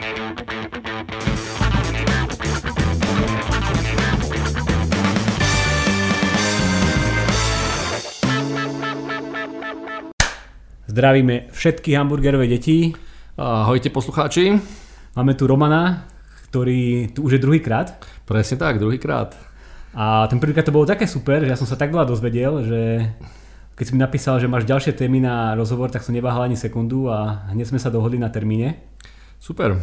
Zdravíme všetky hamburgerové deti. Ahojte poslucháči. Máme tu Romana, ktorý tu už je druhýkrát. Presne tak, druhýkrát. A ten prvýkrát to bolo také super, že ja som sa tak veľa dozvedel, že keď si mi napísal, že máš ďalšie témy na rozhovor, tak som neváhal ani sekundu a hneď sme sa dohodli na termíne. Super.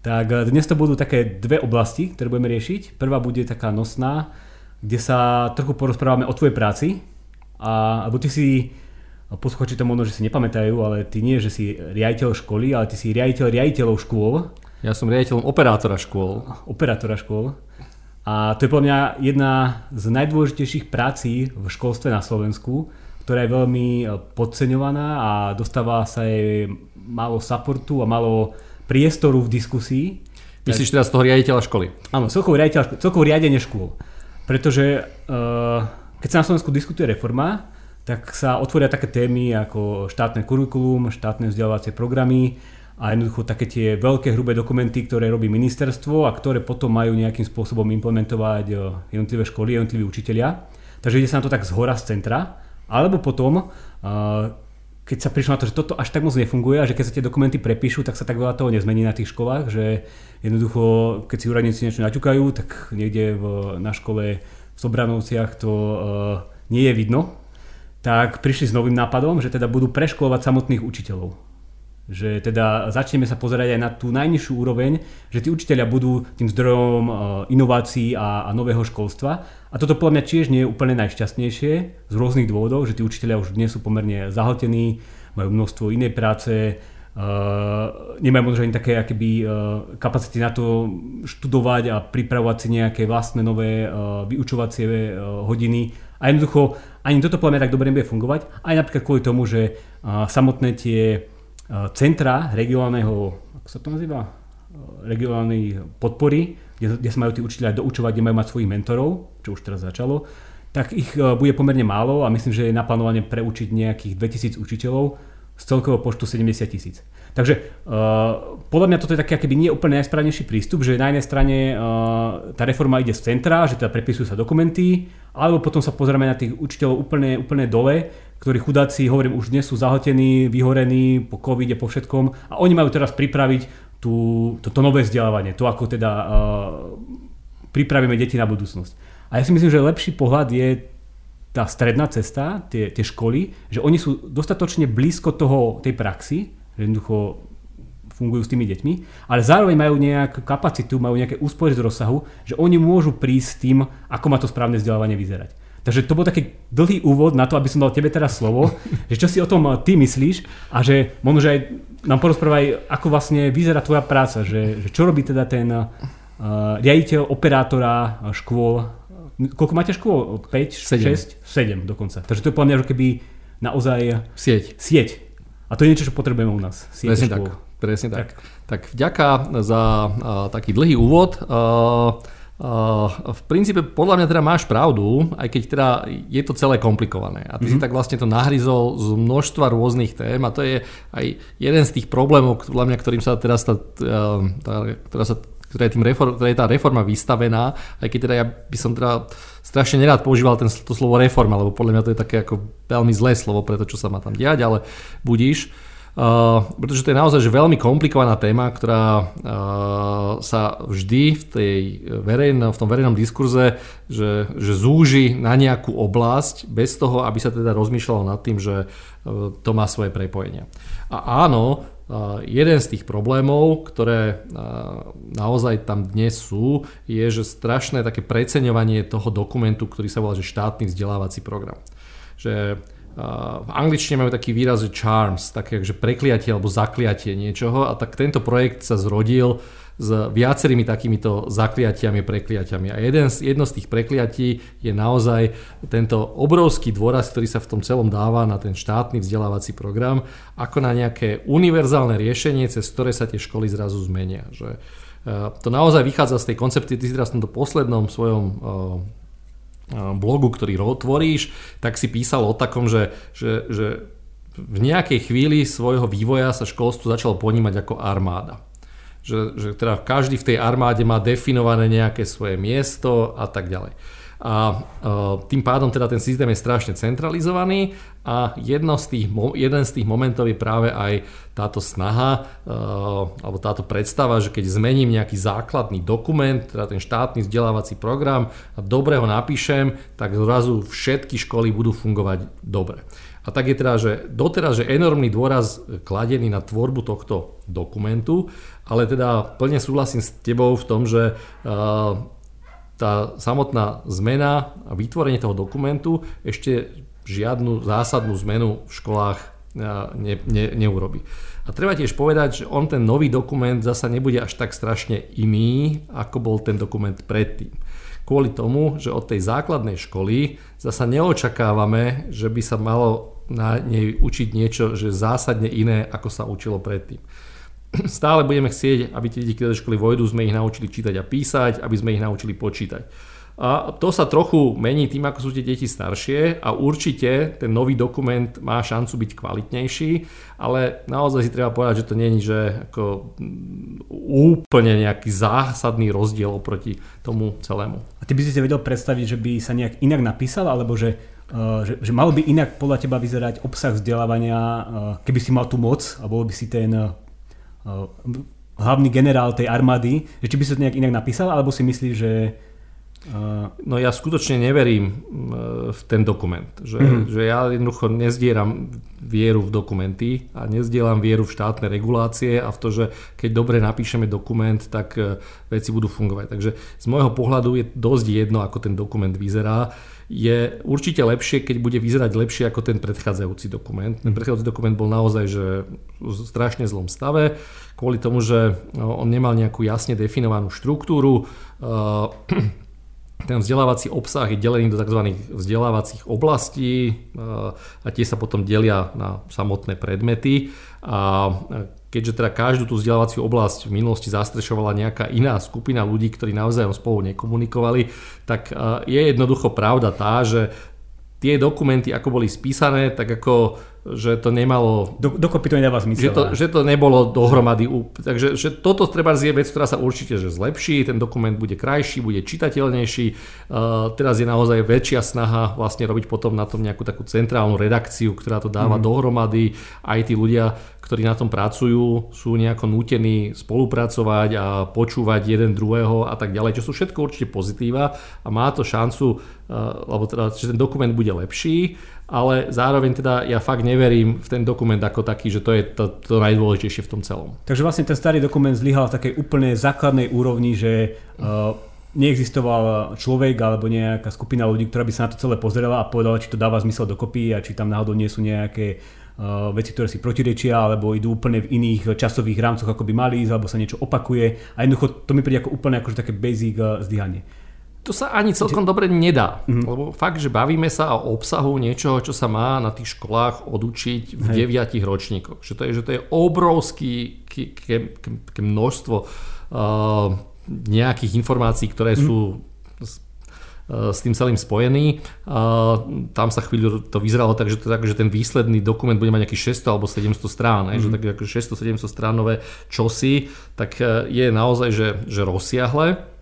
Tak eh, dnes to budú také dve oblasti, ktoré budeme riešiť. Prvá bude taká nosná, kde sa trochu porozprávame o tvojej práci. A, alebo ty si posluchači to možno, že si nepamätajú, ale ty nie, že si riaditeľ školy, ale ty si riaditeľ riaditeľov škôl. Ja som riaditeľom operátora škôl. Operátora škôl. A to je podľa mňa jedna z najdôležitejších prací v školstve na Slovensku, ktorá je veľmi e, podceňovaná a dostáva sa jej málo supportu a málo priestoru v diskusii. Myslíš teraz toho riaditeľa školy? Áno, celkovo, riaditeľ, celkovo riadenie škôl. Pretože uh, keď sa na Slovensku diskutuje reforma, tak sa otvoria také témy ako štátne kurikulum, štátne vzdelávacie programy a jednoducho také tie veľké hrubé dokumenty, ktoré robí ministerstvo a ktoré potom majú nejakým spôsobom implementovať eh, jednotlivé školy, jednotliví učitelia. Takže ide sa na to tak z hora, z centra. Alebo potom, eh, keď sa prišlo na to, že toto až tak moc nefunguje a že keď sa tie dokumenty prepíšu, tak sa tak veľa toho nezmení na tých školách, že jednoducho, keď si úradníci niečo naťukajú, tak niekde v, na škole v Sobranovciach to uh, nie je vidno, tak prišli s novým nápadom, že teda budú preškolovať samotných učiteľov. Že teda začneme sa pozerať aj na tú najnižšiu úroveň, že tí učiteľia budú tým zdrojom e, inovácií a, a nového školstva. A toto podľa mňa tiež nie je úplne najšťastnejšie z rôznych dôvodov, že tí učiteľia už dnes sú pomerne zahltení, majú množstvo inej práce, Uh, nemajú možno ani také akéby, uh, kapacity na to študovať a pripravovať si nejaké vlastné nové uh, vyučovacie uh, hodiny a jednoducho ani toto podľa mňa tak dobre nebude fungovať, aj napríklad kvôli tomu, že samotné tie centra regionálneho, ako sa to nazýva, regionálnej podpory, kde, kde sa majú tí učiteľia doučovať, kde majú mať svojich mentorov, čo už teraz začalo, tak ich bude pomerne málo a myslím, že je naplánované preučiť nejakých 2000 učiteľov z celkového počtu 70 tisíc. Takže uh, podľa mňa toto je taký akýby nie úplne najsprávnejší prístup, že na jednej strane uh, tá reforma ide z centra, že teda prepisujú sa dokumenty, alebo potom sa pozrieme na tých učiteľov úplne, úplne dole, ktorí chudáci, hovorím, už dnes sú zahltení, vyhorení po covide, po všetkom a oni majú teraz pripraviť tú, to, to nové vzdelávanie, to ako teda uh, pripravíme deti na budúcnosť. A ja si myslím, že lepší pohľad je tá stredná cesta, tie, tie školy, že oni sú dostatočne blízko toho, tej praxi, jednoducho fungujú s tými deťmi, ale zároveň majú nejakú kapacitu, majú nejaké úspory z rozsahu, že oni môžu prísť s tým, ako má to správne vzdelávanie vyzerať. Takže to bol taký dlhý úvod na to, aby som dal tebe teraz slovo, že čo si o tom ty myslíš a že možno, že aj nám porozprávaj, ako vlastne vyzerá tvoja práca, že, že čo robí teda ten uh, riaditeľ operátora škôl, koľko máte škôl? 5, 7. 6? 7 dokonca. Takže to je podľa mňa keby naozaj... Sieť. Sieť. A to je niečo, čo potrebujeme u nás. Presne tak. Presne tak. tak. Tak vďaka za uh, taký dlhý úvod. Uh, Uh, v princípe podľa mňa teda máš pravdu, aj keď teda je to celé komplikované. A ty mm-hmm. si tak vlastne to nahryzol z množstva rôznych tém a to je aj jeden z tých problémov, podľa mňa, ktorým sa teraz tá, tá, ktorá sa ktorá je, tým reform, ktorá je tá reforma vystavená, aj keď teda ja by som teda strašne nerád používal ten, to slovo reforma, lebo podľa mňa to je také ako veľmi zlé slovo pre to, čo sa má tam diať, ale budíš. Uh, pretože to je naozaj že veľmi komplikovaná téma, ktorá uh, sa vždy v, tej verejno, v tom verejnom diskurze že, že zúži na nejakú oblasť bez toho, aby sa teda rozmýšľalo nad tým, že uh, to má svoje prepojenia. A áno, jeden z tých problémov, ktoré naozaj tam dnes sú, je, že strašné také preceňovanie toho dokumentu, ktorý sa volá že štátny vzdelávací program. Že v angličtine majú taký výraz, že charms, také že prekliatie alebo zakliatie niečoho a tak tento projekt sa zrodil s viacerými takýmito zakliatiami, prekliatiami. A jeden z, jedno z tých prekliatí je naozaj tento obrovský dôraz, ktorý sa v tom celom dáva na ten štátny vzdelávací program, ako na nejaké univerzálne riešenie, cez ktoré sa tie školy zrazu zmenia. Že, uh, to naozaj vychádza z tej koncepcie, ty si teraz v tomto poslednom svojom uh, blogu, ktorý tvoríš, tak si písal o takom, že, že, že v nejakej chvíli svojho vývoja sa školstvo začalo ponímať ako armáda. Že, že teda každý v tej armáde má definované nejaké svoje miesto a tak ďalej. A tým pádom teda ten systém je strašne centralizovaný a jedno z tých, jeden z tých momentov je práve aj táto snaha alebo táto predstava, že keď zmením nejaký základný dokument, teda ten štátny vzdelávací program a dobre ho napíšem, tak zrazu všetky školy budú fungovať dobre. A tak je teda, že doteraz, že enormný dôraz kladený na tvorbu tohto dokumentu, ale teda plne súhlasím s tebou v tom, že tá samotná zmena a vytvorenie toho dokumentu ešte žiadnu zásadnú zmenu v školách ne, ne, neurobi. A treba tiež povedať, že on ten nový dokument zasa nebude až tak strašne iný, ako bol ten dokument predtým. Kvôli tomu, že od tej základnej školy zasa neočakávame, že by sa malo na nej učiť niečo, že zásadne iné, ako sa učilo predtým stále budeme chcieť, aby tie deti, ktoré do školy vojdu, sme ich naučili čítať a písať, aby sme ich naučili počítať. A to sa trochu mení tým, ako sú tie deti staršie a určite ten nový dokument má šancu byť kvalitnejší, ale naozaj si treba povedať, že to je že ako úplne nejaký zásadný rozdiel oproti tomu celému. A ty by si si vedel predstaviť, že by sa nejak inak napísal, alebo že, že, že mal by inak podľa teba vyzerať obsah vzdelávania, uh, keby si mal tú moc a bol by si ten Eh, hlavný generál tej armády, že či by sa to nejak inak napísal, alebo si myslíš, že... No ja skutočne neverím v ten dokument. Že, mm-hmm. že ja jednoducho nezdieram vieru v dokumenty a nezdielam vieru v štátne regulácie a v to, že keď dobre napíšeme dokument, tak veci budú fungovať. Takže z môjho pohľadu je dosť jedno, ako ten dokument vyzerá je určite lepšie, keď bude vyzerať lepšie ako ten predchádzajúci dokument. Ten predchádzajúci dokument bol naozaj že v strašne zlom stave, kvôli tomu, že no, on nemal nejakú jasne definovanú štruktúru. Ten vzdelávací obsah je delený do tzv. vzdelávacích oblastí a tie sa potom delia na samotné predmety. A keďže teda každú tú vzdelávaciu oblasť v minulosti zastrešovala nejaká iná skupina ľudí, ktorí navzájom spolu nekomunikovali, tak je jednoducho pravda tá, že tie dokumenty, ako boli spísané, tak ako že to nemalo... Do, dokopy to nedáva zmysel. Že to, že to nebolo dohromady. Takže že toto treba je vec, ktorá sa určite že zlepší, ten dokument bude krajší, bude čitateľnejší. Uh, teraz je naozaj väčšia snaha vlastne robiť potom na tom nejakú takú centrálnu redakciu, ktorá to dáva mm. dohromady. Aj tí ľudia, ktorí na tom pracujú, sú nejako nútení spolupracovať a počúvať jeden druhého a tak ďalej, čo sú všetko určite pozitíva a má to šancu, uh, alebo teda, že ten dokument bude lepší ale zároveň teda ja fakt neverím v ten dokument ako taký, že to je to, to najdôležitejšie v tom celom. Takže vlastne ten starý dokument zlyhal v takej úplne základnej úrovni, že uh, neexistoval človek alebo nejaká skupina ľudí, ktorá by sa na to celé pozerala a povedala, či to dáva zmysel dokopy a či tam náhodou nie sú nejaké uh, veci, ktoré si protirečia alebo idú úplne v iných časových rámcoch, ako by mali ísť, alebo sa niečo opakuje a jednoducho to mi príde ako úplne akože také basic uh, zdyhanie to sa ani celkom dobre nedá. Mm-hmm. Lebo fakt, že bavíme sa o obsahu niečoho, čo sa má na tých školách odučiť v Hej. deviatich ročníkoch. Že to je, že to je obrovský ke, ke, ke, ke množstvo uh, nejakých informácií, ktoré mm. sú s, uh, s tým celým spojený. Uh, tam sa chvíľu to vyzeralo tak, že, tak, že ten výsledný dokument bude mať nejakých 600 alebo 700 strán. Mm. Že tak 600-700 stránové čosi, tak uh, je naozaj že, že rozsiahle.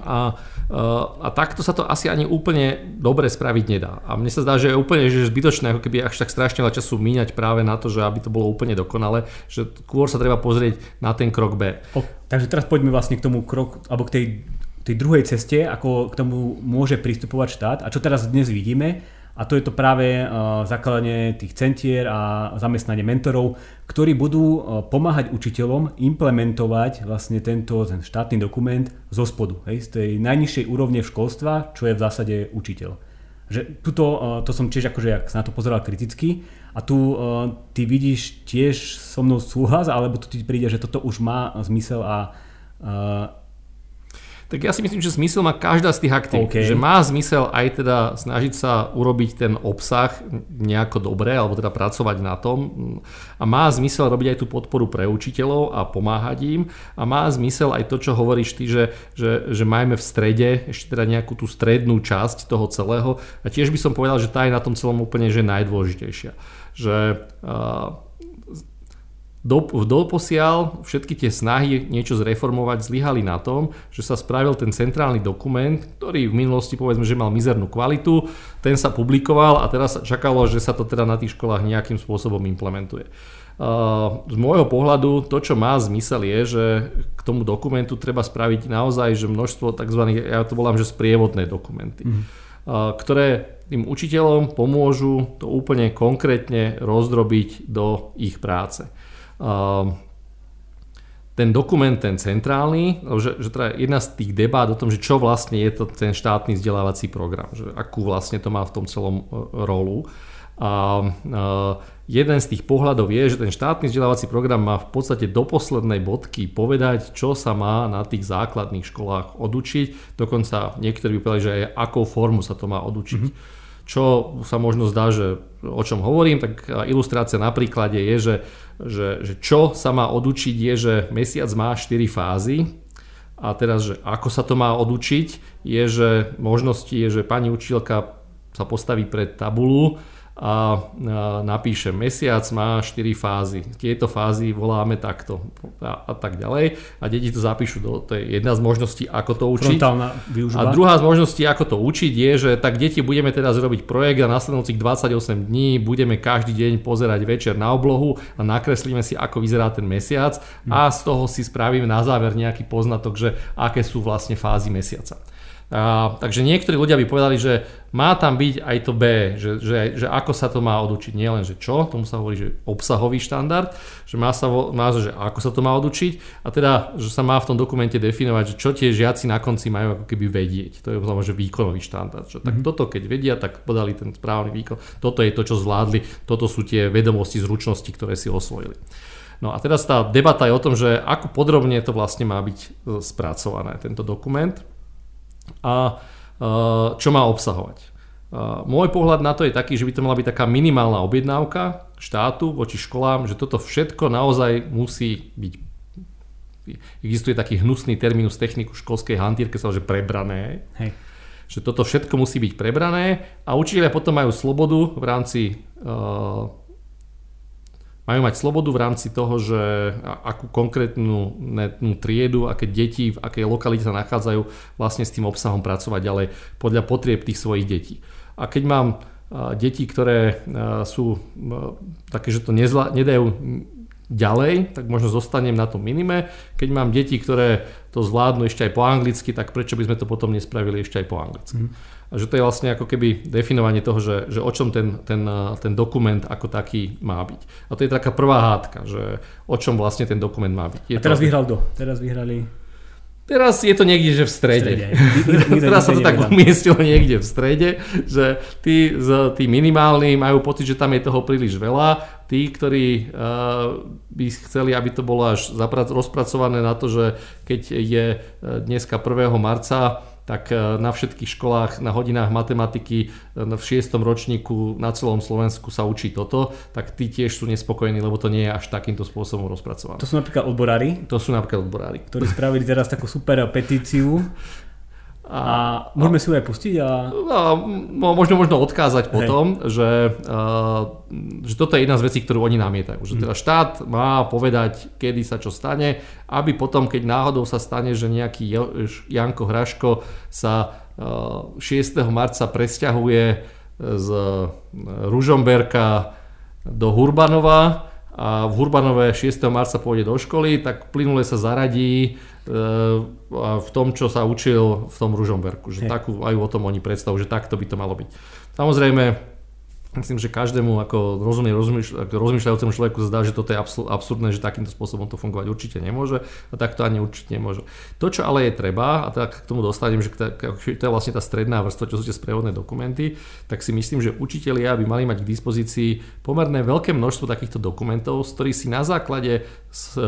A, a takto sa to asi ani úplne dobre spraviť nedá. A mne sa zdá, že je úplne že zbytočné, ako keby až tak strašne veľa času míňať práve na to, že aby to bolo úplne dokonale, že skôr sa treba pozrieť na ten krok B. O, takže teraz poďme vlastne k tomu krok, alebo k tej, tej druhej ceste, ako k tomu môže pristupovať štát. A čo teraz dnes vidíme, a to je to práve uh, zakladanie tých centier a zamestnanie mentorov, ktorí budú uh, pomáhať učiteľom implementovať vlastne tento ten štátny dokument zo spodu, hej, z tej najnižšej úrovne v školstva, čo je v zásade učiteľ. Že tuto, uh, to som tiež akože, ak na to pozeral kriticky, a tu ty vidíš tiež so mnou súhlas, alebo tu ti príde, že toto už má zmysel a tak ja si myslím, že zmysel má každá z tých aktív. Okay. Že má zmysel aj teda snažiť sa urobiť ten obsah nejako dobre, alebo teda pracovať na tom. A má zmysel robiť aj tú podporu pre učiteľov a pomáhať im. A má zmysel aj to, čo hovoríš ty, že, že, že majme v strede ešte teda nejakú tú strednú časť toho celého. A tiež by som povedal, že tá je na tom celom úplne že najdôležitejšia. Že uh, do, doposiaľ všetky tie snahy niečo zreformovať zlyhali na tom, že sa spravil ten centrálny dokument, ktorý v minulosti povedzme, že mal mizernú kvalitu, ten sa publikoval a teraz čakalo, že sa to teda na tých školách nejakým spôsobom implementuje. Z môjho pohľadu to, čo má zmysel je, že k tomu dokumentu treba spraviť naozaj že množstvo tzv. ja to volám, že sprievodné dokumenty, mm. ktoré tým učiteľom pomôžu to úplne konkrétne rozdrobiť do ich práce. Ehm, ten dokument, ten centrálny, že, že teda jedna z tých debát o tom, že čo vlastne je to ten štátny vzdelávací program, že akú vlastne to má v tom celom e, rolu. A uh, jeden z tých pohľadov je, že ten štátny vzdelávací program má v podstate do poslednej bodky povedať, čo sa má na tých základných školách odučiť. Dokonca niektorí by povedali, že aj akou formu sa to má odučiť. Mm-hmm. Čo sa možno zdá, že o čom hovorím, tak ilustrácia na príklade je, že že, že čo sa má odučiť je, že mesiac má 4 fázy a teraz, že ako sa to má odučiť, je, že možnosti je, že pani učiteľka sa postaví pred tabulu a napíše mesiac má 4 fázy. Tieto fázy voláme takto a, a tak ďalej. A deti to zapíšu. Do, to je jedna z možností, ako to učiť. A druhá z možností, ako to učiť, je, že tak deti budeme teraz robiť projekt a nasledujúcich 28 dní budeme každý deň pozerať večer na oblohu a nakreslíme si, ako vyzerá ten mesiac a z toho si spravíme na záver nejaký poznatok, že aké sú vlastne fázy mesiaca. A, takže niektorí ľudia by povedali, že má tam byť aj to B, že, že, že ako sa to má odučiť, nie len, že čo, tomu sa hovorí, že obsahový štandard, že má sa, má, že ako sa to má odučiť a teda, že sa má v tom dokumente definovať, že čo tie žiaci na konci majú ako keby vedieť. To je znamená, že výkonový štandard. Že tak mm-hmm. toto keď vedia, tak podali ten správny výkon. Toto je to, čo zvládli, toto sú tie vedomosti, zručnosti, ktoré si osvojili. No a teraz tá debata je o tom, že ako podrobne to vlastne má byť e, spracované, tento dokument a čo má obsahovať. Môj pohľad na to je taký, že by to mala byť taká minimálna objednávka štátu voči školám, že toto všetko naozaj musí byť existuje taký hnusný terminus techniku školskej hantírke, sa že prebrané. Hej. Že toto všetko musí byť prebrané a učiteľia potom majú slobodu v rámci uh, majú mať slobodu v rámci toho, že akú konkrétnu triedu, aké deti, v akej lokalite sa nachádzajú, vlastne s tým obsahom pracovať ďalej podľa potrieb tých svojich detí. A keď mám deti, ktoré sú také, že to nezla, nedajú ďalej, tak možno zostanem na tom minime. Keď mám deti, ktoré to zvládnu ešte aj po anglicky, tak prečo by sme to potom nespravili ešte aj po anglicky. Mm. A že to je vlastne ako keby definovanie toho, že, že o čom ten, ten, ten dokument ako taký má byť. A to je taká prvá hádka, že o čom vlastne ten dokument má byť. Je a teraz to... vyhral kto? Teraz vyhrali... Teraz je to niekde, že v strede. V strede. Teraz sa to tak umiestnilo niekde v strede, že tí, tí minimálni majú pocit, že tam je toho príliš veľa. Tí, ktorí uh, by chceli, aby to bolo až rozpracované na to, že keď je eh, dneska 1. marca tak e, na všetkých školách, na hodinách matematiky e, v 6. ročníku na celom Slovensku sa učí toto, tak tí tiež sú nespokojní, lebo to nie je až takýmto spôsobom rozpracované. To sú napríklad odborári? To sú napríklad odborári. Ktorí spravili teraz takú super petíciu a, a môžeme si ju aj pustiť? A... No, možno, možno odkázať Hej. potom, že, uh, že toto je jedna z vecí, ktorú oni namietajú. Že teda štát má povedať, kedy sa čo stane, aby potom, keď náhodou sa stane, že nejaký Janko Hraško sa uh, 6. marca presťahuje z Ružomberka do Hurbanova a v Hurbanove 6. marca pôjde do školy, tak plynule sa zaradí v tom, čo sa učil v tom Ružomberku. Že takú majú o tom oni predstavu, že takto by to malo byť. Samozrejme, Myslím, že každému ako ako rozmýšľajúcemu človeku zdá, že toto je absurdné, že takýmto spôsobom to fungovať určite nemôže a tak to ani určite nemôže. To, čo ale je treba, a tak k tomu dostanem, že to je vlastne tá stredná vrstva, čo sú tie sprievodné dokumenty, tak si myslím, že učitelia by mali mať k dispozícii pomerne veľké množstvo takýchto dokumentov, z ktorých si na základe e,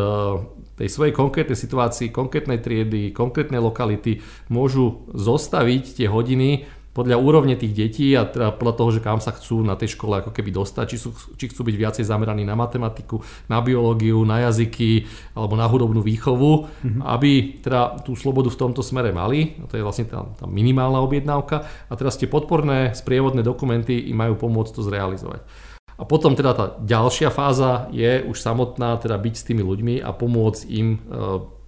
tej svojej konkrétnej situácii, konkrétnej triedy, konkrétnej lokality môžu zostaviť tie hodiny podľa úrovne tých detí a teda podľa toho, že kam sa chcú na tej škole ako keby dostať, či, sú, či chcú byť viacej zameraní na matematiku, na biológiu, na jazyky alebo na hudobnú výchovu, mm-hmm. aby teda tú slobodu v tomto smere mali. A to je vlastne tá, tá minimálna objednávka. A teraz tie podporné sprievodné dokumenty im majú pomôcť to zrealizovať. A potom teda tá ďalšia fáza je už samotná, teda byť s tými ľuďmi a pomôcť im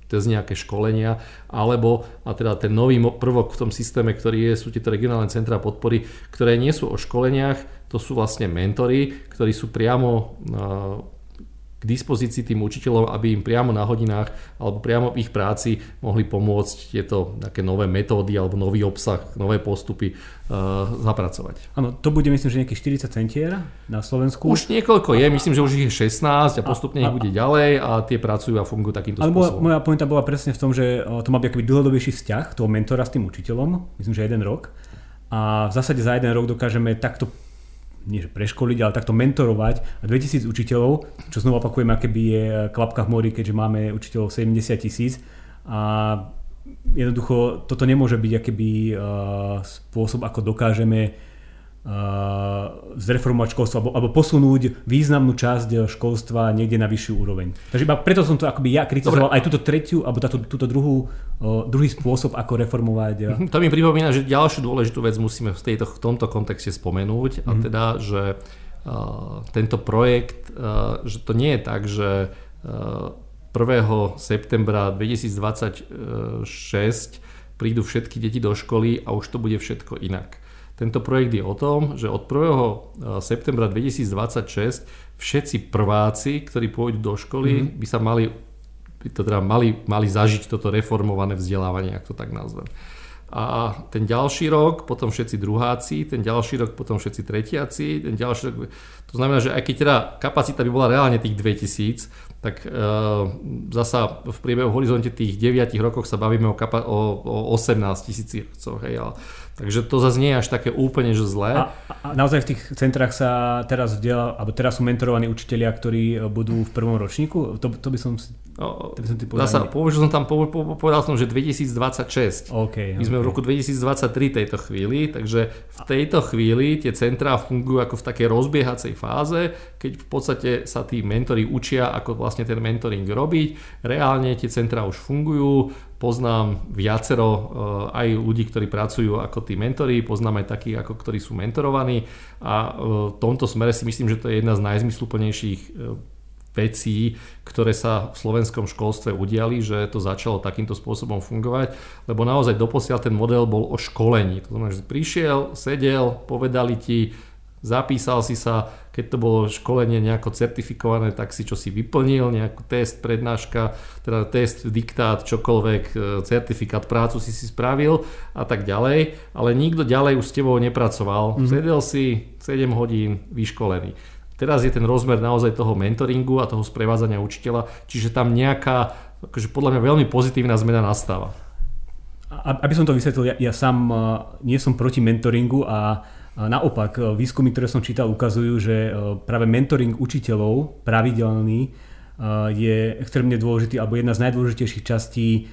cez nejaké školenia, alebo a teda ten nový prvok v tom systéme, ktorý je, sú tieto regionálne centra podpory, ktoré nie sú o školeniach, to sú vlastne mentory, ktorí sú priamo dispozícii tým učiteľom, aby im priamo na hodinách alebo priamo v ich práci mohli pomôcť tieto také nové metódy alebo nový obsah, nové postupy uh, zapracovať. Áno, to bude myslím, že nejakých 40 centier na Slovensku. Už niekoľko je, myslím, že už ich je 16 a postupne a, ich bude ďalej a tie pracujú a fungujú takýmto ale spôsobom. Moja, pointa bola presne v tom, že to má byť akoby dlhodobejší vzťah toho mentora s tým učiteľom, myslím, že jeden rok. A v zásade za jeden rok dokážeme takto nie že preškoliť, ale takto mentorovať. A 2000 učiteľov, čo znovu opakujem, aké by je klapka v mori, keďže máme učiteľov 70 tisíc. A jednoducho toto nemôže byť akýby uh, spôsob, ako dokážeme zreformovať školstvo alebo, alebo posunúť významnú časť školstva niekde na vyššiu úroveň. Takže iba preto som to akoby ja kritizoval Dobre. aj túto tretiu alebo táto, túto druhú, druhý spôsob, ako reformovať. Mhm, to mi pripomína, že ďalšiu dôležitú vec musíme v, tejto, v tomto kontexte spomenúť a mm. teda, že uh, tento projekt, uh, že to nie je tak, že uh, 1. septembra 2026 prídu všetky deti do školy a už to bude všetko inak. Tento projekt je o tom, že od 1. Eh, septembra 2026 všetci prváci, ktorí pôjdu do školy, mm-hmm. by sa mali, by to teda mali, mali zažiť toto reformované vzdelávanie, ak to tak nazvem. A ten ďalší rok, potom všetci druháci, ten ďalší rok, potom všetci tretiaci, ten ďalší rok, to znamená, že aj keď teda kapacita by bola reálne tých 2000, tak e, zasa v priebehu horizonte tých 9 rokov sa bavíme o, kapa- o, o 18 tisícich. Hej, ale Takže to zase nie je až také úplne že zlé. A, a naozaj v tých centrách sa teraz vdiela, alebo teraz sú mentorovaní učitelia, ktorí budú v prvom ročníku? To, to by som to by som ty povedal. Sa, použil som tam, povedal som, že 2026. Okay, My sme okay. v roku 2023 tejto chvíli, takže v tejto chvíli tie centrá fungujú ako v takej rozbiehacej fáze, keď v podstate sa tí mentori učia, ako vlastne ten mentoring robiť. Reálne tie centrá už fungujú, poznám viacero eh, aj ľudí, ktorí pracujú ako tí mentori, poznám aj takých, ako ktorí sú mentorovaní a eh, v tomto smere si myslím, že to je jedna z najzmysluplnejších eh, vecí, ktoré sa v slovenskom školstve udiali, že to začalo takýmto spôsobom fungovať, lebo naozaj doposiaľ ten model bol o školení. To znamená, že prišiel, sedel, povedali ti, zapísal si sa, keď to bolo školenie nejako certifikované, tak si čo si vyplnil, nejaký test, prednáška, teda test, diktát, čokoľvek, e, certifikát, prácu si si spravil a tak ďalej, ale nikto ďalej už s tebou nepracoval. Mm-hmm. Sedel si 7 hodín vyškolený. Teraz je ten rozmer naozaj toho mentoringu a toho sprevádzania učiteľa, čiže tam nejaká, akože podľa mňa veľmi pozitívna zmena nastáva. Aby som to vysvetlil, ja, ja sám e, nie som proti mentoringu a Naopak, e, výskumy, ktoré som čítal, ukazujú, že e, práve mentoring učiteľov pravidelný je extrémne dôležitý alebo jedna z najdôležitejších častí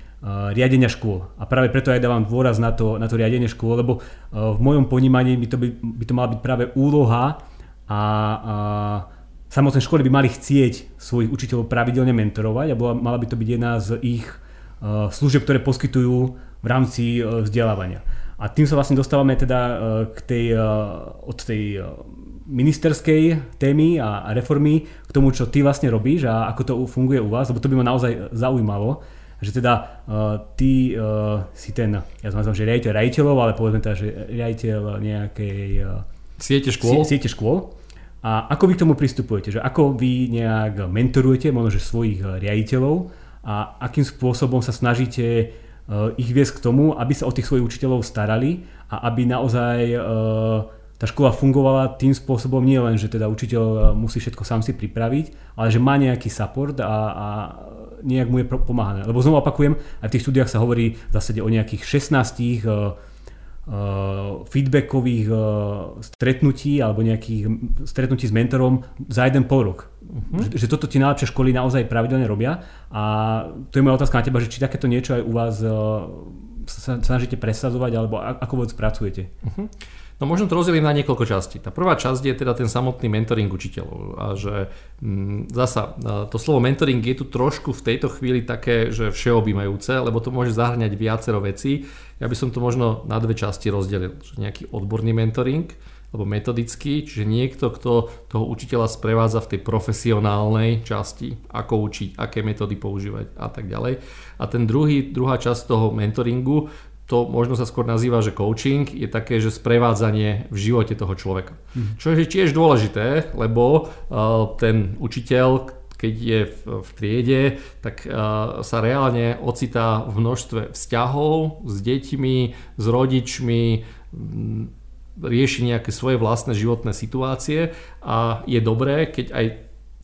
riadenia škôl. A práve preto aj dávam dôraz na to, na to riadenie škôl, lebo v mojom ponímaní by to, by, by to mala byť práve úloha a, a samotné školy by mali chcieť svojich učiteľov pravidelne mentorovať a bola, mala by to byť jedna z ich služieb, ktoré poskytujú v rámci vzdelávania. A tým sa vlastne dostávame teda e, k tej, od tej ministerskej témy a, reformy k tomu, čo ty vlastne robíš a ako to funguje u vás, lebo to by ma naozaj zaujímalo, že teda uh, ty uh, si ten, ja som nazval, že riaditeľ riaditeľov, ale povedzme teda, že riaditeľ nejakej uh, siete škôl. siete škôl. A ako vy k tomu pristupujete? Že ako vy nejak mentorujete možno, že svojich riaditeľov a akým spôsobom sa snažíte Eh, ich viesť k tomu, aby sa o tých svojich učiteľov starali a aby naozaj eh, tá škola fungovala tým spôsobom nie len, že teda učiteľ eh, musí všetko sám si pripraviť, ale že má nejaký support a, a nejak mu je pomáhané. Lebo znovu opakujem, aj v tých štúdiách sa hovorí v zásade o nejakých 16 uh, feedbackových uh, stretnutí alebo nejakých stretnutí s mentorom za jeden pol rok. Uh-huh. Že, že toto tie najlepšie školy naozaj pravidelne robia a to je moja otázka na teba, že či takéto niečo aj u vás uh, sa snažíte presadzovať alebo ako vôbec pracujete? Uh-huh. No možno to rozdelím na niekoľko častí. Tá prvá časť je teda ten samotný mentoring učiteľov. A že m, mm, zasa to slovo mentoring je tu trošku v tejto chvíli také, že všeobjímajúce, lebo to môže zahrňať viacero vecí. Ja by som to možno na dve časti rozdelil. Že nejaký odborný mentoring alebo metodický, čiže niekto, kto toho učiteľa sprevádza v tej profesionálnej časti, ako učiť, aké metódy používať a tak ďalej. A ten druhý, druhá časť toho mentoringu, to možno sa skôr nazýva, že coaching, je také, že sprevádzanie v živote toho človeka. Mm. Čo je tiež dôležité, lebo uh, ten učiteľ, keď je v, v triede, tak uh, sa reálne ocitá v množstve vzťahov s deťmi, s rodičmi, m, rieši nejaké svoje vlastné životné situácie a je dobré, keď aj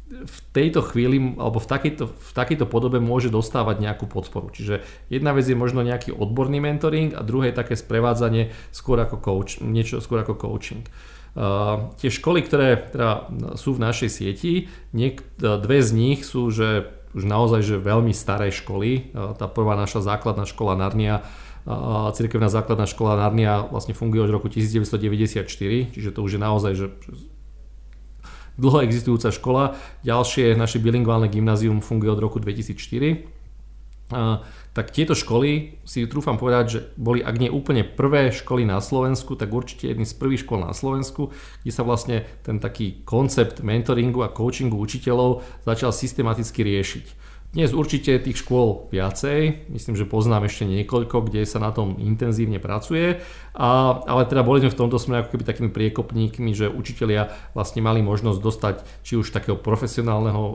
v tejto chvíli alebo v takejto, v takejto podobe môže dostávať nejakú podporu. Čiže jedna vec je možno nejaký odborný mentoring a druhé je také sprevádzanie skôr ako coach, niečo skôr ako coaching. Uh, tie školy, ktoré teda sú v našej sieti, niek- dve z nich sú, že už naozaj že veľmi staré školy. Uh, tá prvá naša základná škola Narnia Cirkevná základná škola Narnia vlastne funguje od roku 1994, čiže to už je naozaj že dlho existujúca škola. Ďalšie naše bilingválne gymnázium funguje od roku 2004 tak tieto školy si trúfam povedať, že boli ak nie úplne prvé školy na Slovensku, tak určite jedný z prvých škôl na Slovensku, kde sa vlastne ten taký koncept mentoringu a coachingu učiteľov začal systematicky riešiť. Dnes určite tých škôl viacej, myslím, že poznám ešte niekoľko, kde sa na tom intenzívne pracuje, a, ale teda boli sme v tomto smere ako keby takými priekopníkmi, že učitelia vlastne mali možnosť dostať či už takého profesionálneho, e,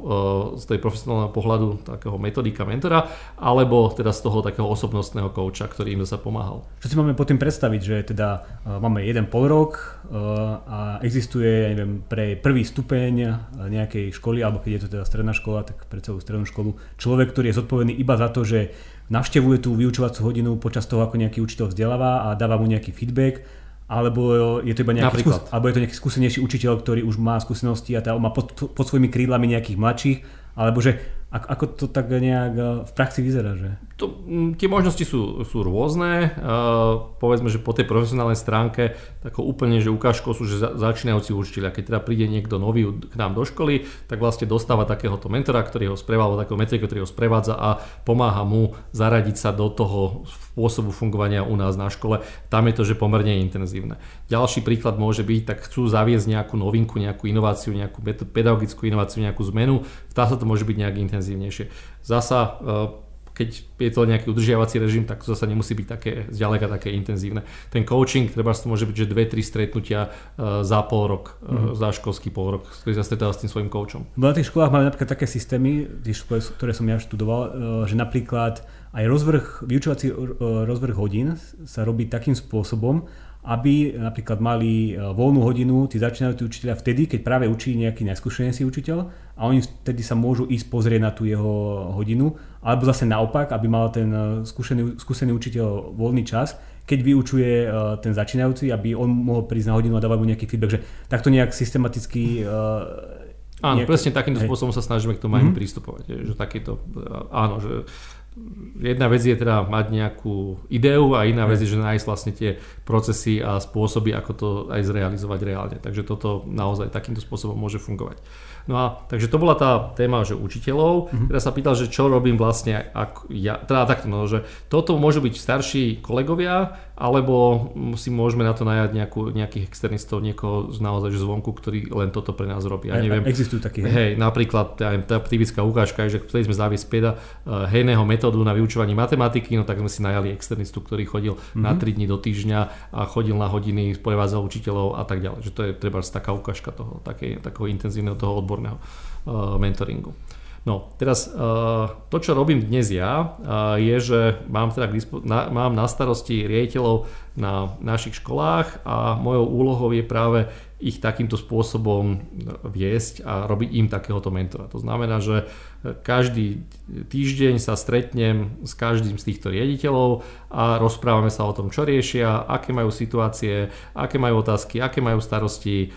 z tej profesionálneho pohľadu takého metodika, mentora, alebo teda z toho takého osobnostného kouča, ktorý im sa pomáhal. Čo si máme potom predstaviť, že teda e, máme jeden pol rok e, a existuje, neviem, pre prvý stupeň nejakej školy, alebo keď je to teda stredná škola, tak pre celú strednú školu človek, ktorý je zodpovedný iba za to, že navštevuje tú vyučovacú hodinu počas toho, ako nejaký učiteľ vzdeláva a dáva mu nejaký feedback, alebo je to iba nejaký, skús- alebo je to nejaký skúsenejší učiteľ, ktorý už má skúsenosti a tá, má pod, pod svojimi krídlami nejakých mladších, alebo že ako, ako to tak nejak eh, v praxi vyzerá? Že? To, tie možnosti sú, sú rôzne. Uh, povedzme, že po tej profesionálnej stránke tako úplne, že ukážkou sú že za, začínajúci učiteľia. Keď teda príde niekto nový k nám do školy, tak vlastne dostáva takéhoto mentora, ktorý ho sprevádza, takého metrika, ktorý ho sprevádza a pomáha mu zaradiť sa do toho spôsobu fungovania u nás na škole. Tam je to, že pomerne intenzívne. Ďalší príklad môže byť, tak chcú zaviesť nejakú novinku, nejakú inováciu, nejakú pedagogickú inováciu, nejakú zmenu. Tá sa to môže byť nejak intenzívne intenzívnejšie. Zasa e, keď je to nejaký udržiavací režim, tak to zase nemusí byť také zďaleka také intenzívne. Ten coaching, treba to môže byť, že dve, tri stretnutia uh, za pol rok, uh, za školský pol rok, ktorý sa stretáva s tým svojim coachom. Na tých školách máme napríklad také systémy, ktoré som ja študoval, že napríklad aj rozvrh, vyučovací rozvrh hodín sa robí takým spôsobom, aby napríklad mali e, voľnú hodinu, tí začínajú tí učiteľia vtedy, keď práve učí nejaký najskúšenejší učiteľ a oni vtedy sa môžu ísť pozrieť na tú jeho hodinu, alebo zase naopak, aby mal ten e, skúsený, skúsený učiteľ voľný čas, keď vyučuje e, ten začínajúci, aby on mohol prísť na hodinu a dávať mu nejaký feedback, že takto nejak systematicky Áno, nejak... presne takýmto hej. spôsobom sa snažíme k tomu mm-hmm. aj pristupovať. Že takýto, áno, že jedna vec je teda mať nejakú ideu a iná vec je, že nájsť vlastne tie procesy a spôsoby, ako to aj zrealizovať reálne. Takže toto naozaj takýmto spôsobom môže fungovať. No a takže to bola tá téma, že učiteľov. Mm-hmm. Teraz sa pýtal, že čo robím vlastne, ak ja, teda takto, no, že toto môžu byť starší kolegovia, alebo si môžeme na to najať nejakú, nejakých externistov, niekoho z naozaj zvonku, ktorý len toto pre nás robí. Ja neviem, existujú takí. Hej, napríklad ja tá typická ukážka je, že chceli sme zaviesť peda uh, hejného metódu na vyučovanie matematiky, no tak sme si najali externistu, ktorý chodil mm-hmm. na 3 dní do týždňa a chodil na hodiny, spojevádzal učiteľov a tak ďalej. Že to je treba taká ukážka toho, také, takého intenzívneho toho odborného uh, mentoringu. No, teraz uh, to, čo robím dnes ja, uh, je, že mám, teda mám na starosti riaditeľov na našich školách a mojou úlohou je práve ich takýmto spôsobom viesť a robiť im takéhoto mentora. To znamená, že každý týždeň sa stretnem s každým z týchto riaditeľov a rozprávame sa o tom, čo riešia, aké majú situácie, aké majú otázky, aké majú starosti,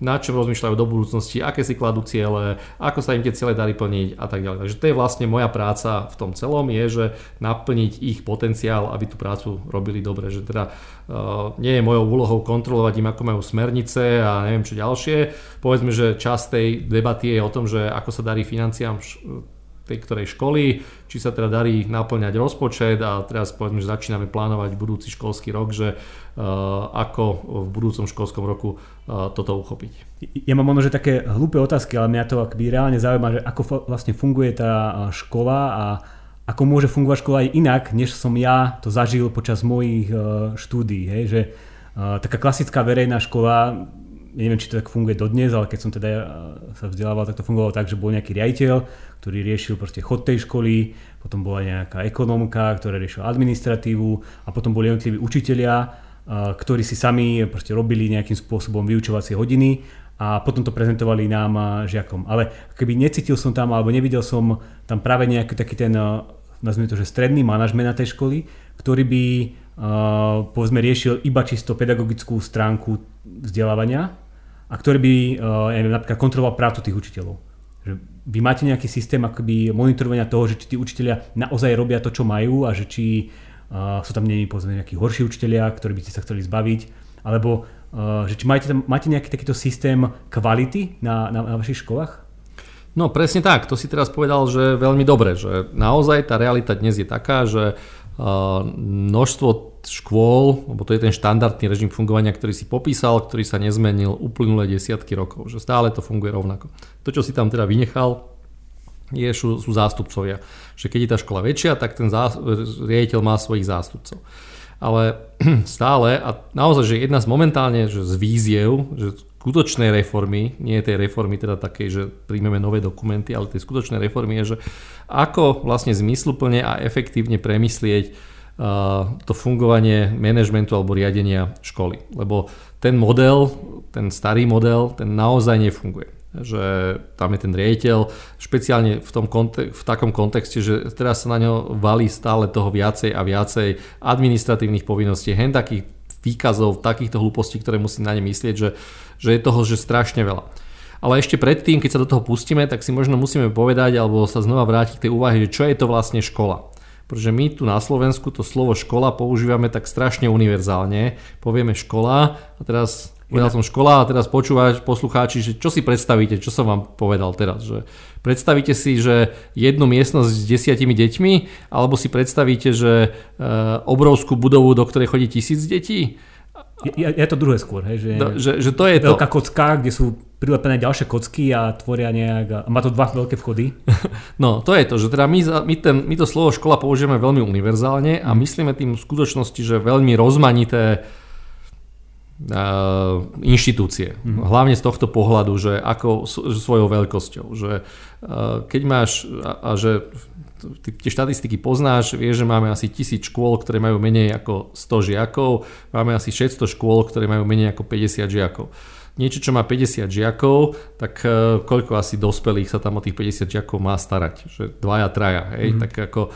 na čom rozmýšľajú do budúcnosti, aké si kladú ciele, ako sa im tie ciele darí plniť a tak ďalej. Takže to je vlastne moja práca v tom celom, je, že naplniť ich potenciál, aby tú prácu robili dobre. Že teda nie je mojou úlohou kontrolovať im, ako majú smernice a neviem čo ďalšie. Povedzme, že časť tej debaty je o tom, že ako sa darí financiám tej ktorej školy, či sa teda darí naplňať rozpočet a teraz povedzme, že začíname plánovať budúci školský rok, že uh, ako v budúcom školskom roku uh, toto uchopiť. Ja mám možno, že také hlúpe otázky, ale mňa to akoby reálne zaujíma, že ako vlastne funguje tá škola a ako môže fungovať škola aj inak, než som ja to zažil počas mojich štúdií. Hej? Že taká klasická verejná škola ja neviem, či to tak funguje dodnes, ale keď som teda sa vzdelával, tak to fungovalo tak, že bol nejaký riaditeľ, ktorý riešil proste chod tej školy, potom bola nejaká ekonomka, ktorá riešila administratívu a potom boli jednotliví učitelia, ktorí si sami proste robili nejakým spôsobom vyučovacie hodiny a potom to prezentovali nám žiakom. Ale keby necítil som tam alebo nevidel som tam práve nejaký taký ten, nazvime to, že stredný manažment na tej školy, ktorý by povedzme riešil iba čisto pedagogickú stránku vzdelávania a ktorý by ja neviem, napríklad kontroloval prácu tých učiteľov. Že vy máte nejaký systém akoby monitorovania toho, že či tí učiteľia naozaj robia to, čo majú a že či uh, sú tam není povedzme nejakí horší učiteľia, ktorí by ste sa chceli zbaviť, alebo uh, že či máte, tam, máte nejaký takýto systém kvality na, na, na vašich školách? No presne tak, to si teraz povedal, že veľmi dobre, že naozaj tá realita dnes je taká, že množstvo škôl, lebo to je ten štandardný režim fungovania, ktorý si popísal, ktorý sa nezmenil uplynulé desiatky rokov, že stále to funguje rovnako. To, čo si tam teda vynechal, je, sú, sú zástupcovia. Že keď je tá škola väčšia, tak ten riaditeľ má svojich zástupcov. Ale stále, a naozaj, že jedna z momentálne že z víziev, že skutočnej reformy, nie tej reformy teda takej, že príjmeme nové dokumenty, ale tej skutočnej reformy je, že ako vlastne zmysluplne a efektívne premyslieť uh, to fungovanie manažmentu alebo riadenia školy. Lebo ten model, ten starý model, ten naozaj nefunguje že tam je ten riaditeľ, špeciálne v, tom kontek- v takom kontexte, že teraz sa na ňo valí stále toho viacej a viacej administratívnych povinností, hen takých výkazov, takýchto hlúpostí, ktoré musí na ne myslieť, že, že je toho že strašne veľa. Ale ešte predtým, keď sa do toho pustíme, tak si možno musíme povedať alebo sa znova vrátiť k tej úvahe, že čo je to vlastne škola. Pretože my tu na Slovensku to slovo škola používame tak strašne univerzálne. Povieme škola a teraz Povedal som škola a teraz počúvaš poslucháči, že čo si predstavíte, čo som vám povedal teraz. Že predstavíte si, že jednu miestnosť s desiatimi deťmi, alebo si predstavíte, že e, obrovskú budovu, do ktorej chodí tisíc detí. Je, je to druhé skôr, hej, že, no, že, že to je veľká to. kocka, kde sú prilepené ďalšie kocky a tvoria nejak, a má to dva veľké vchody. No, to je to, že teda my, my, ten, my to slovo škola použijeme veľmi univerzálne a myslíme tým v skutočnosti, že veľmi rozmanité inštitúcie. Mm-hmm. Hlavne z tohto pohľadu, že ako svojou veľkosťou. Že keď máš, a, a že tie štatistiky poznáš, vieš, že máme asi tisíc škôl, ktoré majú menej ako 100 žiakov, máme asi 600 škôl, ktoré majú menej ako 50 žiakov. Niečo, čo má 50 žiakov, tak e, koľko asi dospelých sa tam o tých 50 žiakov má starať? Že dvaja, traja, hej? Mm-hmm. Tak ako, e,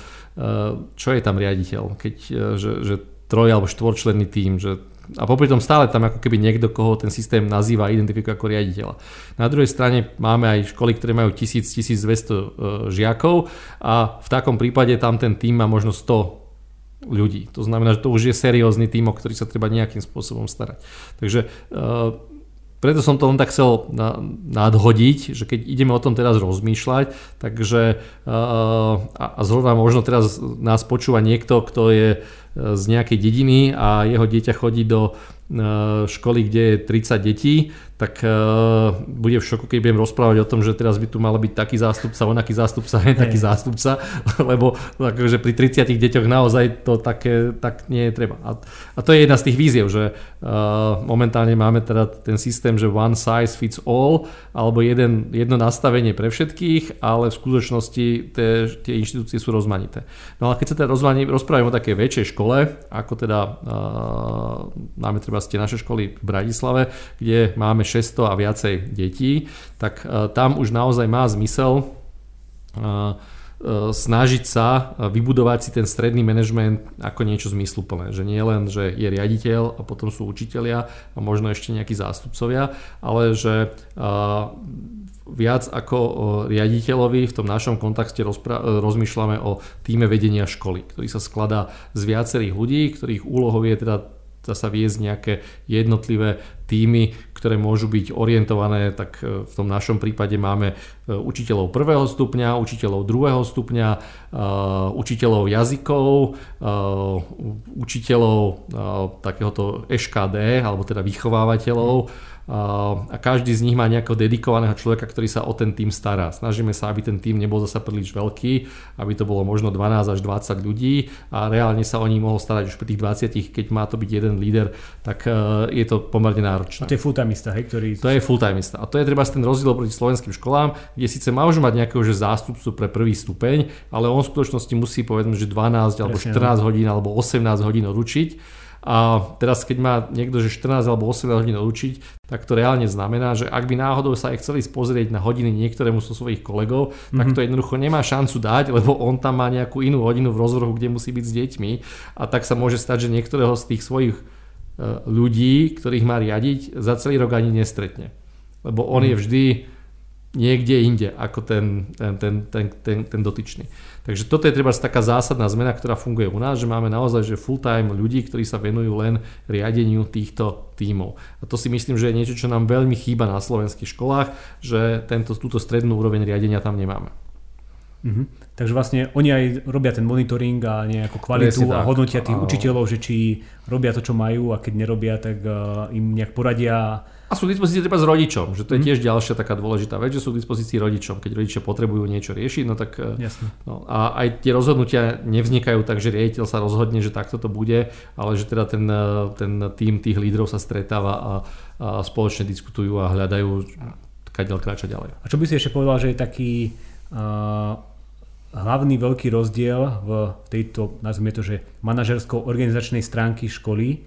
čo je tam riaditeľ? Keď, e, že, že troj alebo štvorčlenný tým, že a popri tom stále tam ako keby niekto, koho ten systém nazýva identifikuje ako riaditeľa. Na druhej strane máme aj školy, ktoré majú 1000-1200 e, žiakov a v takom prípade tam ten tým má možno 100 ľudí. To znamená, že to už je seriózny tým, o ktorý sa treba nejakým spôsobom starať. Takže e, preto som to len tak chcel nadhodiť, že keď ideme o tom teraz rozmýšľať, takže e, a zrovna možno teraz nás počúva niekto, kto je z nejakej dediny a jeho dieťa chodí do e, školy, kde je 30 detí, tak uh, bude v šoku, keď budem rozprávať o tom, že teraz by tu mal byť taký zástupca, onaký zástupca, nie taký zástupca, lebo takže pri 30 deťoch naozaj to také, tak nie je treba. A, a to je jedna z tých víziev, že uh, momentálne máme teda ten systém, že one size fits all, alebo jeden, jedno nastavenie pre všetkých, ale v skutočnosti tie, tie inštitúcie sú rozmanité. No ale keď sa teda rozprávame o takej väčšej škole, ako teda uh, máme treba ste naše školy v Bratislave, kde máme 600 a viacej detí, tak e, tam už naozaj má zmysel e, e, snažiť sa vybudovať si ten stredný manažment ako niečo zmysluplné. Že nie len, že je riaditeľ a potom sú učitelia a možno ešte nejakí zástupcovia, ale že viac ako riaditeľovi v tom našom kontexte rozmýšľame o týme vedenia školy, ktorý sa skladá z viacerých ľudí, ktorých úlohou je teda sa viesť nejaké jednotlivé týmy, ktoré môžu byť orientované, tak v tom našom prípade máme učiteľov prvého stupňa, učiteľov druhého stupňa, učiteľov jazykov, učiteľov takéhoto EŠKD, alebo teda vychovávateľov, a každý z nich má nejakého dedikovaného človeka, ktorý sa o ten tým stará. Snažíme sa, aby ten tým nebol zasa príliš veľký, aby to bolo možno 12 až 20 ľudí a reálne sa o nich mohol starať už pri tých 20, keď má to byť jeden líder, tak e, je to pomerne náročné. A to je fulltimeista, hej, ktorý... To je fulltimeista. A to je treba ten rozdiel proti slovenským školám, kde síce môže mať nejakého že zástupcu pre prvý stupeň, ale on v skutočnosti musí povedať, že 12 alebo 14 no. hodín alebo 18 hodín ručiť a teraz keď má niekto, že 14 alebo 18 hodín učiť, tak to reálne znamená, že ak by náhodou sa aj chceli spozrieť na hodiny niektorému zo svojich kolegov, mm-hmm. tak mhm. to jednoducho nemá šancu dať, lebo on tam má nejakú inú hodinu v rozvrhu, kde musí byť s deťmi a tak sa môže stať, že niektorého z tých svojich e, ľudí, ktorých má riadiť, za celý rok ani nestretne. Lebo on mm-hmm. je vždy niekde inde ako ten, ten, ten, ten, ten, ten dotyčný. Takže toto je treba taká zásadná zmena, ktorá funguje u nás, že máme naozaj že full-time ľudí, ktorí sa venujú len riadeniu týchto tímov. A to si myslím, že je niečo, čo nám veľmi chýba na slovenských školách, že tento, túto strednú úroveň riadenia tam nemáme. Mm-hmm. Takže vlastne oni aj robia ten monitoring a nejakú kvalitu a hodnotia tých učiteľov, že či robia to, čo majú a keď nerobia, tak uh, im nejak poradia a sú k dispozícii treba s rodičom, že to je mhm. tiež ďalšia taká dôležitá vec, že sú k dispozícii rodičom. Keď rodičia potrebujú niečo riešiť, no tak... E, Jasne. No, a aj tie rozhodnutia nevznikajú tak, že riaditeľ sa rozhodne, že takto to bude, ale že teda ten, e, ten tým tých lídrov sa stretáva a, a spoločne diskutujú a hľadajú, kadeľ kráča ďalej. A čo by si ešte povedal, že je taký uh, hlavný veľký rozdiel v tejto, nazvime to, že manažersko-organizačnej stránky školy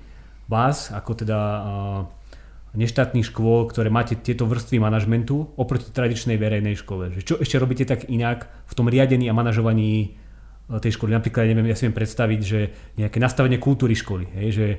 vás, ako teda uh, neštátnych škôl, ktoré máte tieto vrstvy manažmentu oproti tradičnej verejnej škole. Že čo ešte robíte tak inak v tom riadení a manažovaní e, tej školy? Napríklad, neviem, ja si viem predstaviť, že nejaké nastavenie kultúry školy. Hej, že e,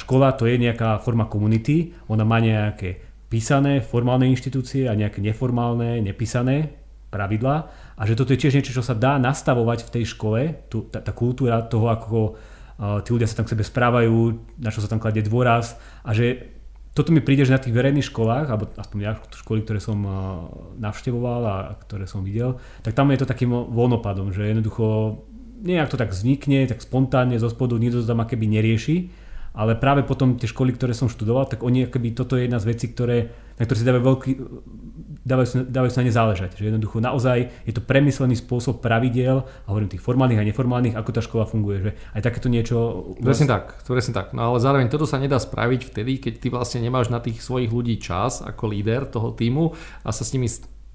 škola to je nejaká forma komunity, ona má nejaké písané formálne inštitúcie a nejaké neformálne, nepísané pravidlá a že toto je tiež niečo, čo sa dá nastavovať v tej škole, tu, tá, tá kultúra toho, ako uh, tí ľudia sa tam k sebe správajú, na čo sa tam kladie dôraz a že toto mi príde, že na tých verejných školách, alebo aspoň ja školy, ktoré som navštevoval a ktoré som videl, tak tam je to takým voľnopadom, že jednoducho nejak to tak vznikne, tak spontánne zo spodu nikto to tam akéby nerieši, ale práve potom tie školy, ktoré som študoval, tak oni akoby toto je jedna z vecí, ktoré, na ktoré si dávajú veľký, dávajú, dávajú sa na ne záležať. Že jednoducho naozaj je to premyslený spôsob pravidel, a hovorím tých formálnych a neformálnych, ako tá škola funguje. Že aj takéto niečo... Presne tak, presne tak. No ale zároveň toto sa nedá spraviť vtedy, keď ty vlastne nemáš na tých svojich ľudí čas ako líder toho týmu a sa s nimi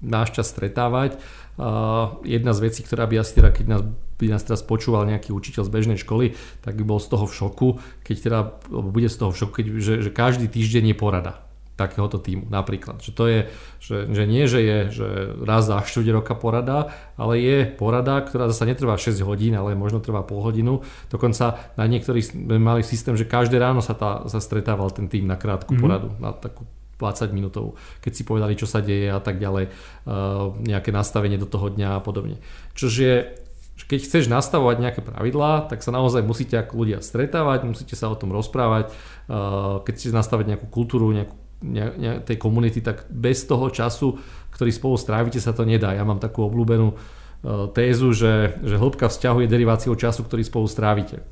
máš čas stretávať. Uh, jedna z vecí, ktorá by asi teda, keď nás, by nás teraz počúval nejaký učiteľ z bežnej školy, tak by bol z toho v šoku, keď teda, bude z toho v šoku, keď, že, že každý týždeň je porada takéhoto týmu napríklad. Že to je, že, že nie, že je že raz za 4 roka porada, ale je porada, ktorá zase netrvá 6 hodín, ale možno trvá pol hodinu. Dokonca na niektorých mali systém, že každé ráno sa, tá, sa stretával ten tým na krátku mm-hmm. poradu, na takú 20 minútovú, keď si povedali, čo sa deje a tak ďalej, uh, nejaké nastavenie do toho dňa a podobne. Čože keď chceš nastavovať nejaké pravidlá, tak sa naozaj musíte ako ľudia stretávať, musíte sa o tom rozprávať, uh, keď chcete nastavať nejakú kultúru, nejakú ne, ne, tej komunity, tak bez toho času, ktorý spolu strávite, sa to nedá. Ja mám takú obľúbenú uh, tézu, že, že hĺbka vzťahu je deriváciou času, ktorý spolu strávite.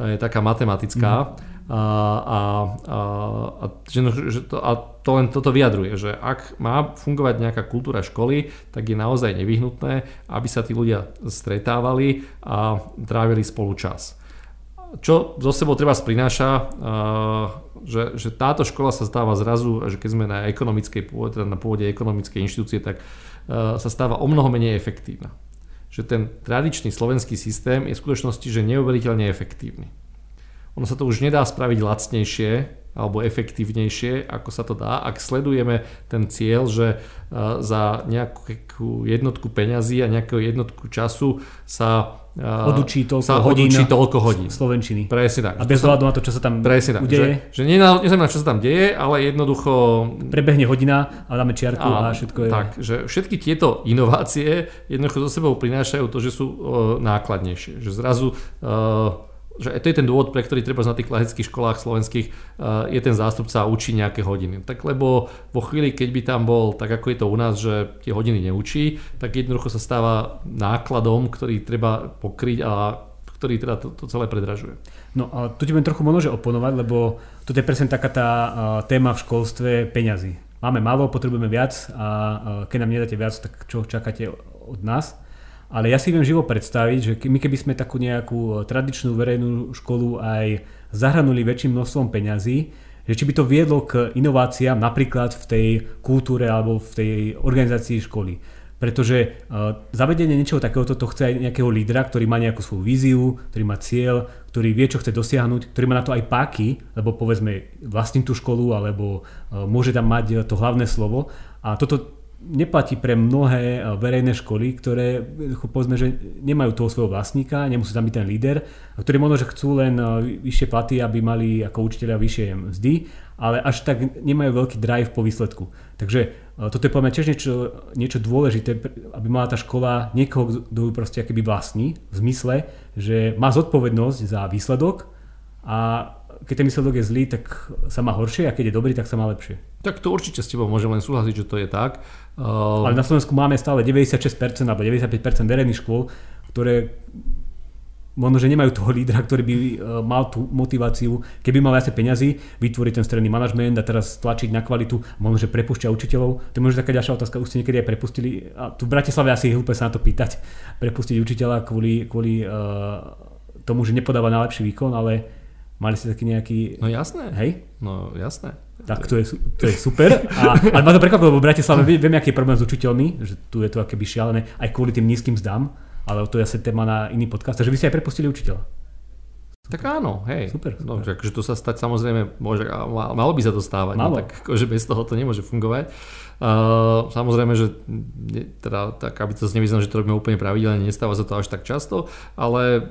Je taká matematická. Mm. A, a, a, a, že, že to, a to len toto vyjadruje, že ak má fungovať nejaká kultúra školy, tak je naozaj nevyhnutné, aby sa tí ľudia stretávali a trávili spolu čas. Čo zo sebou treba sprináša, že, že táto škola sa stáva zrazu, že keď sme na ekonomickej pôde, teda na pôde ekonomickej inštitúcie, tak sa stáva o mnoho menej efektívna. Že ten tradičný slovenský systém je v skutočnosti že neuveriteľne efektívny. Ono sa to už nedá spraviť lacnejšie, alebo efektívnejšie, ako sa to dá, ak sledujeme ten cieľ, že za nejakú jednotku peňazí a nejakú jednotku času sa odučí toľko sa hodín, odučí toľko hodín. Slovenčiny. Presne tak. A bez hľadu na to, čo sa tam presne tak, udeje. Že, že neznamená, čo sa tam deje, ale jednoducho... Prebehne hodina a dáme čiarku a, a všetko je... Tak, že všetky tieto inovácie jednoducho so sebou prinášajú to, že sú uh, nákladnejšie. Že zrazu uh, že to je ten dôvod, pre ktorý treba na tých klasických školách slovenských uh, je ten zástupca a učí nejaké hodiny. Tak lebo vo chvíli, keď by tam bol, tak ako je to u nás, že tie hodiny neučí, tak jednoducho sa stáva nákladom, ktorý treba pokryť a ktorý teda to, to celé predražuje. No a tu ti budem trochu možno oponovať, lebo toto je presne taká tá uh, téma v školstve peňazí. Máme málo, potrebujeme viac a uh, keď nám nedáte viac, tak čo čakáte od nás? Ale ja si viem živo predstaviť, že my keby sme takú nejakú e, tradičnú verejnú školu aj zahranuli väčším množstvom peňazí, že či by to viedlo k inováciám napríklad v tej kultúre alebo v tej organizácii školy. Pretože uh, zavedenie niečoho takéhoto to chce aj nejakého lídra, ktorý má nejakú svoju víziu, ktorý má cieľ, ktorý vie, čo chce dosiahnuť, ktorý má na to aj páky, lebo povedzme vlastní tú školu alebo uh, môže tam mať to hlavné slovo. A toto neplatí pre mnohé eh, verejné školy, ktoré povedzme, že nemajú toho svojho vlastníka, nemusí tam byť ten líder, ktorí možno, že chcú len eh, vyššie platy, aby mali ako učiteľia vyššie mzdy, ale až tak nemajú veľký drive po výsledku. Takže eh, toto je podľa mňa tiež niečo, niečo dôležité, aby mala tá škola niekoho, kto ju proste akoby vlastní, v zmysle, že má zodpovednosť za výsledok a keď ten výsledok je zlý, tak sa má horšie a keď je dobrý, tak sa má lepšie. Tak to určite s tebou môžem len súhlasiť, že to je tak. Uh... Ale na Slovensku máme stále 96% alebo 95% verejných škôl, ktoré možno, že nemajú toho lídra, ktorý by uh, mal tú motiváciu, keby mal viacej peňazí, vytvoriť ten stredný manažment a teraz tlačiť na kvalitu, možno, že prepúšťa učiteľov. To je možno taká ďalšia otázka, už ste niekedy aj prepustili, a tu v Bratislave asi je hlúpe sa na to pýtať, prepustiť učiteľa kvôli, kvôli uh, tomu, že nepodáva najlepší výkon, ale Mali ste taký nejaký... No jasné. Hej? No jasné. Tak to je, to je super. A, ale ma to prekvapilo, lebo v Bratislave viem, aký je problém s učiteľmi, že tu je to akéby šialené, aj kvôli tým nízkym zdám, ale to je asi téma na iný podcast. Takže vy ste aj prepustili učiteľa. Tak áno, hej. Super. No, super. No, akože to sa stať samozrejme môže, malo by sa to stávať, no, tak akože bez toho to nemôže fungovať. Uh, samozrejme, že teda, tak aby to nevyznal, že to robíme úplne pravidelne, nestáva sa to až tak často, ale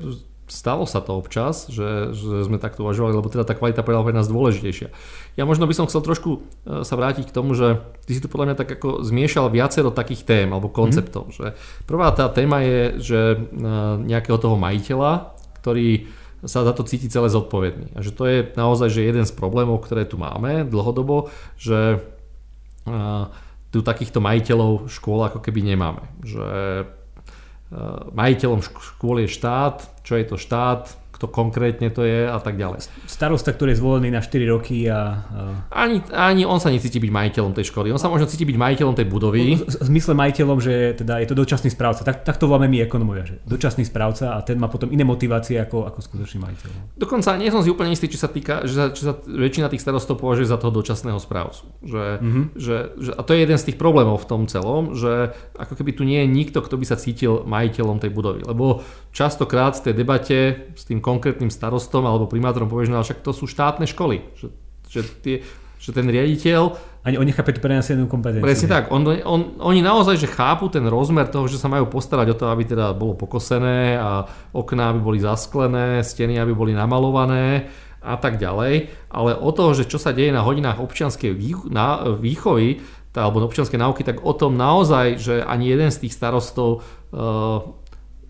stalo sa to občas, že, že sme takto uvažovali, lebo teda tá kvalita pre nás dôležitejšia. Ja možno by som chcel trošku e, sa vrátiť k tomu, že ty si tu podľa mňa tak ako zmiešal viacero takých tém alebo konceptov. Mm. Že prvá tá téma je, že e, nejakého toho majiteľa, ktorý sa za to cíti celé zodpovedný. A že to je naozaj že jeden z problémov, ktoré tu máme dlhodobo, že e, tu takýchto majiteľov škôl ako keby nemáme. Že majiteľom škôl je štát, čo je to štát, kto konkrétne to je a tak ďalej. Starosta, ktorý je zvolený na 4 roky a... Ani, ani on sa necíti byť majiteľom tej školy, on sa možno cíti byť majiteľom tej budovy. V zmysle majiteľom, že teda je to dočasný správca, tak, tak to voláme my ekonomovia, že dočasný správca a ten má potom iné motivácie ako, ako skutočný majiteľ. Dokonca nie som si úplne istý, či sa týka, že sa, či sa väčšina tých starostov považuje za toho dočasného správcu. Že, mm-hmm. že, že, a to je jeden z tých problémov v tom celom, že ako keby tu nie je nikto, kto by sa cítil majiteľom tej budovy. Lebo častokrát v tej debate s tým konkrétnym starostom alebo primátorom povieš, no však to sú štátne školy. Že, že, tie, že ten riaditeľ... Ani oni chápe tú prenesenú kompetenciu. Presne tak. On, on, oni naozaj že chápu ten rozmer toho, že sa majú postarať o to, aby teda bolo pokosené a okná aby boli zasklené, steny aby boli namalované a tak ďalej. Ale o toho, že čo sa deje na hodinách občianskej výchovy, alebo občianskej náuky, tak o tom naozaj, že ani jeden z tých starostov uh,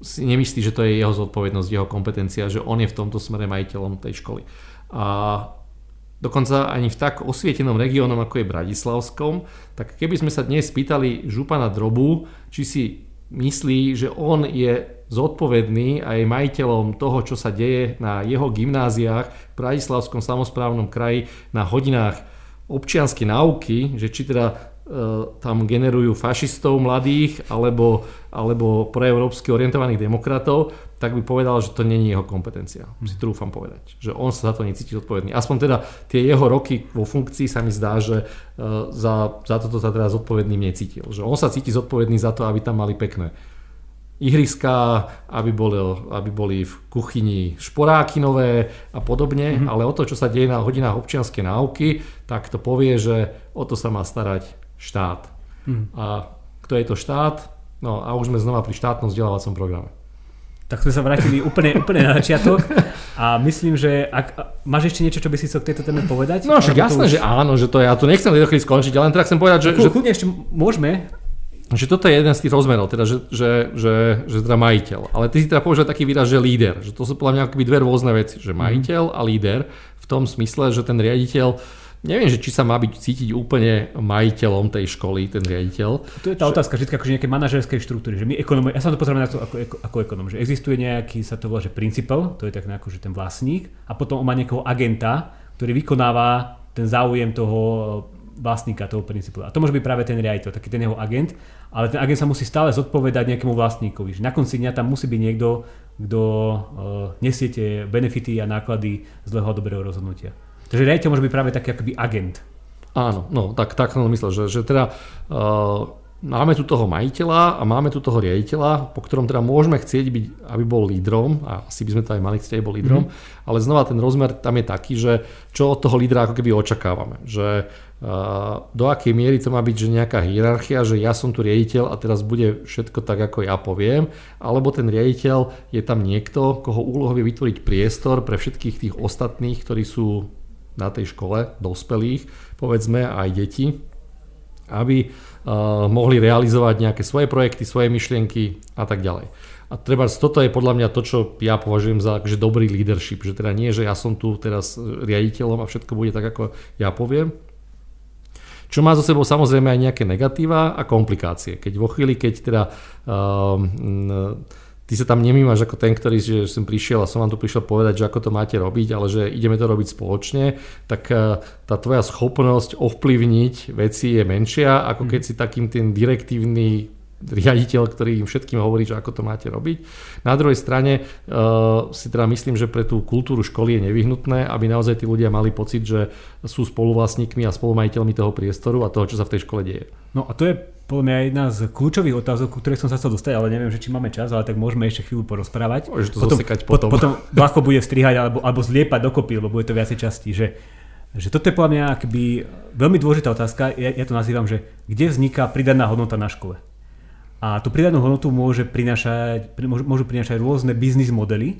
si nemyslí, že to je jeho zodpovednosť, jeho kompetencia, že on je v tomto smere majiteľom tej školy. A dokonca ani v tak osvietenom regiónom, ako je Bratislavskom, tak keby sme sa dnes spýtali župana Drobu, či si myslí, že on je zodpovedný a je majiteľom toho, čo sa deje na jeho gymnáziách v Bratislavskom samozprávnom kraji na hodinách občianskej náuky, že či teda tam generujú fašistov mladých alebo, alebo proeurópsky orientovaných demokratov, tak by povedal, že to není jeho kompetencia. Si trúfam povedať. Že on sa za to necíti zodpovedný. Aspoň teda tie jeho roky vo funkcii sa mi zdá, že e, za, za toto sa teda zodpovedným necítil. Že on sa cíti zodpovedný za to, aby tam mali pekné ihriská, aby boli, aby boli v kuchyni šporáky nové a podobne, mm-hmm. ale o to, čo sa deje na hodinách občianskej náuky, tak to povie, že o to sa má starať štát. Hmm. A kto je to štát? No a už sme znova pri štátnom vzdelávacom programe. Tak sme sa vrátili úplne, úplne na začiatok a myslím, že ak, máš ešte niečo, čo by si chcel k tejto téme povedať? No však jasné, už... že áno, že to ja tu nechcem do skončiť, ale teda chcem povedať, že... že... Chudne ešte môžeme, že toto je jeden z tých rozmerov, teda, že, že, že, že teda majiteľ. Ale ty si teda použil taký výraz, že líder. Že to sú podľa mňa akoby dve rôzne veci. Že majiteľ a líder v tom smysle, že ten riaditeľ Neviem, že či sa má byť cítiť úplne majiteľom tej školy, ten riaditeľ. To je tá že... otázka vždy akože nejaké manažerskej štruktúry. Že my ekonomi, ja sa to pozerám na to ako, ako, ako ekonom, že existuje nejaký, sa to volá, že principal, to je tak že ten vlastník, a potom on má nejakého agenta, ktorý vykonáva ten záujem toho vlastníka toho princípu. A to môže byť práve ten riaditeľ, taký ten jeho agent, ale ten agent sa musí stále zodpovedať nejakému vlastníkovi. Že na konci dňa tam musí byť niekto, kto uh, nesie tie benefity a náklady zlého a dobrého rozhodnutia. Takže riaditeľ môže byť práve taký akoby agent. Áno, no tak, tak som myslel, že, že teda uh, máme tu toho majiteľa a máme tu toho riaditeľa, po ktorom teda môžeme chcieť byť, aby bol lídrom, a asi by sme to aj mali chcieť, aby bol lídrom, mm-hmm. ale znova ten rozmer tam je taký, že čo od toho lídra ako keby očakávame. Že uh, do akej miery to má byť, že nejaká hierarchia, že ja som tu riaditeľ a teraz bude všetko tak, ako ja poviem, alebo ten riaditeľ je tam niekto, koho úlohou je vytvoriť priestor pre všetkých tých ostatných, ktorí sú na tej škole, dospelých, povedzme aj deti, aby uh, mohli realizovať nejaké svoje projekty, svoje myšlienky a tak ďalej. A treba, toto je podľa mňa to, čo ja považujem za že dobrý leadership, že teda nie, že ja som tu teraz riaditeľom a všetko bude tak, ako ja poviem, čo má zo sebou samozrejme aj nejaké negatíva a komplikácie. Keď vo chvíli, keď teda uh, ty sa tam nemýmaš ako ten, ktorý že som prišiel a som vám tu prišiel povedať, že ako to máte robiť, ale že ideme to robiť spoločne, tak eh, tá tvoja schopnosť ovplyvniť veci je menšia, ako keď mhm. si takým ten direktívny riaditeľ, ktorý im všetkým hovorí, že ako to máte robiť. Na druhej strane uh, si teda myslím, že pre tú kultúru školy je nevyhnutné, aby naozaj tí ľudia mali pocit, že sú spoluvlastníkmi a spolumajiteľmi toho priestoru a toho, čo sa v tej škole deje. No a to je podľa mňa jedna z kľúčových otázok, ku ktorej som sa chcel dostať, ale neviem, že či máme čas, ale tak môžeme ešte chvíľu porozprávať. Môžeš to potom, potom. potom ľahko bude strihať alebo, alebo zliepať dokopy, lebo bude to viacej častí. Že, že toto je podľa mňa akby veľmi dôležitá otázka, ja, ja to nazývam, že kde vzniká pridaná hodnota na škole. A tú pridanú hodnotu môže prinašať, môžu prinašať rôzne biznis modely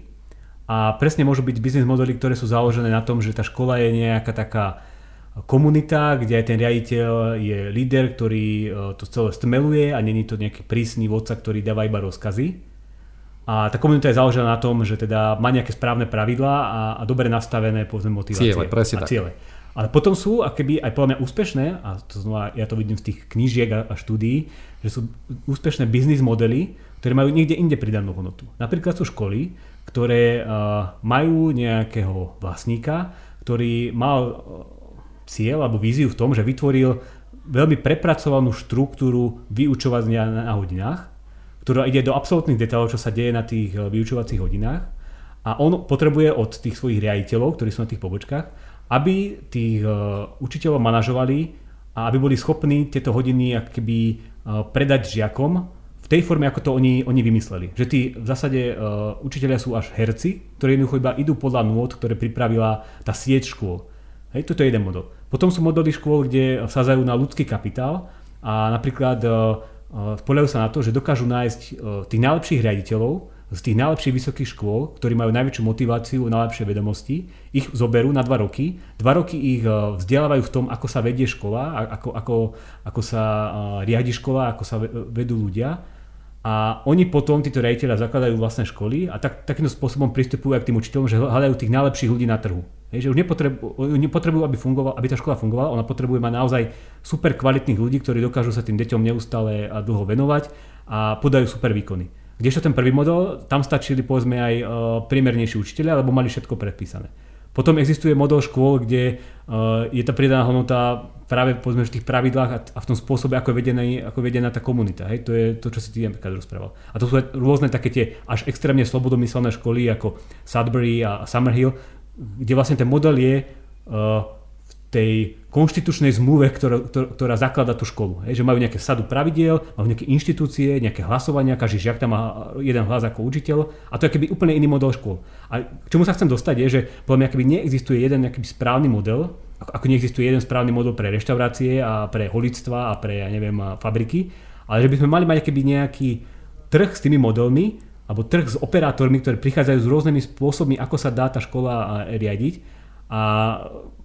a presne môžu byť biznis modely, ktoré sú založené na tom, že tá škola je nejaká taká komunita, kde aj ten riaditeľ je líder, ktorý e, to celé stmeluje a není to nejaký prísny vodca, ktorý dáva iba rozkazy. A tá komunita je založená na tom, že teda má nejaké správne pravidlá a, a dobre nastavené povedzme motivácie ciele, presne a ciele. Ale potom sú akoby aj podľa mňa úspešné, a to znova ja to vidím z tých knížiek a, a štúdií, že sú úspešné biznis modely, ktoré majú niekde inde pridanú hodnotu. Napríklad sú školy, ktoré uh, majú nejakého vlastníka, ktorý mal uh, cieľ alebo víziu v tom, že vytvoril veľmi prepracovanú štruktúru vyučovania na hodinách, ktorá ide do absolútnych detailov, čo sa deje na tých uh, vyučovacích hodinách. A on potrebuje od tých svojich riaditeľov, ktorí sú na tých pobočkách, aby tých uh, učiteľov manažovali a aby boli schopní tieto hodiny akoby uh, predať žiakom v tej forme, ako to oni, oni vymysleli. Že tí v zásade uh, učiteľia sú až herci, ktorí jednoducho iba idú podľa nôd, ktoré pripravila tá sieť škôl. Hej, toto je jeden model. Potom sú modely škôl, kde vsadzajú na ľudský kapitál a napríklad uh, uh, sa na to, že dokážu nájsť uh, tých najlepších riaditeľov, z tých najlepších vysokých škôl, ktorí majú najväčšiu motiváciu, najlepšie vedomosti, ich zoberú na dva roky. Dva roky ich e, vzdelávajú v tom, ako sa vedie škola, ako, ako, ako sa e, riadi škola, ako sa vedú ľudia. A oni potom, títo rejiteľa, zakladajú vlastné školy a tak, takýmto spôsobom pristupujú aj k tým učiteľom, že hľadajú tých najlepších ľudí na trhu. Hej, že už nepotrebujú, nepotrebujú aby, fungoval, aby tá škola fungovala, ona potrebuje mať naozaj super kvalitných ľudí, ktorí dokážu sa tým deťom neustále a dlho venovať a podajú super výkony. Kdežto ten prvý model, tam stačili povedzme aj uh, priemernejší učiteľia, lebo mali všetko predpísané. Potom existuje model škôl, kde uh, je tá pridaná hodnota práve povedzme v tých pravidlách a, v tom spôsobe, ako je, vedená, ako je vedená tá komunita. Hej? To je to, čo si ty napríklad rozprával. A to sú rôzne také tie až extrémne slobodomyselné školy ako Sudbury a Summerhill, kde vlastne ten model je uh, tej konštitučnej zmluve, ktorá, ktorá zaklada tú školu. Hej, že majú nejaké sadu pravidiel, majú nejaké inštitúcie, nejaké hlasovania, každý žiak tam má jeden hlas ako učiteľ a to je keby úplne iný model škôl. A k čomu sa chcem dostať je, že podľa mňa keby neexistuje jeden nejaký správny model, ako neexistuje jeden správny model pre reštaurácie a pre holictva a pre, ja neviem, fabriky, ale že by sme mali mať keby nejaký trh s tými modelmi, alebo trh s operátormi, ktorí prichádzajú s rôznymi spôsobmi, ako sa dá tá škola riadiť. A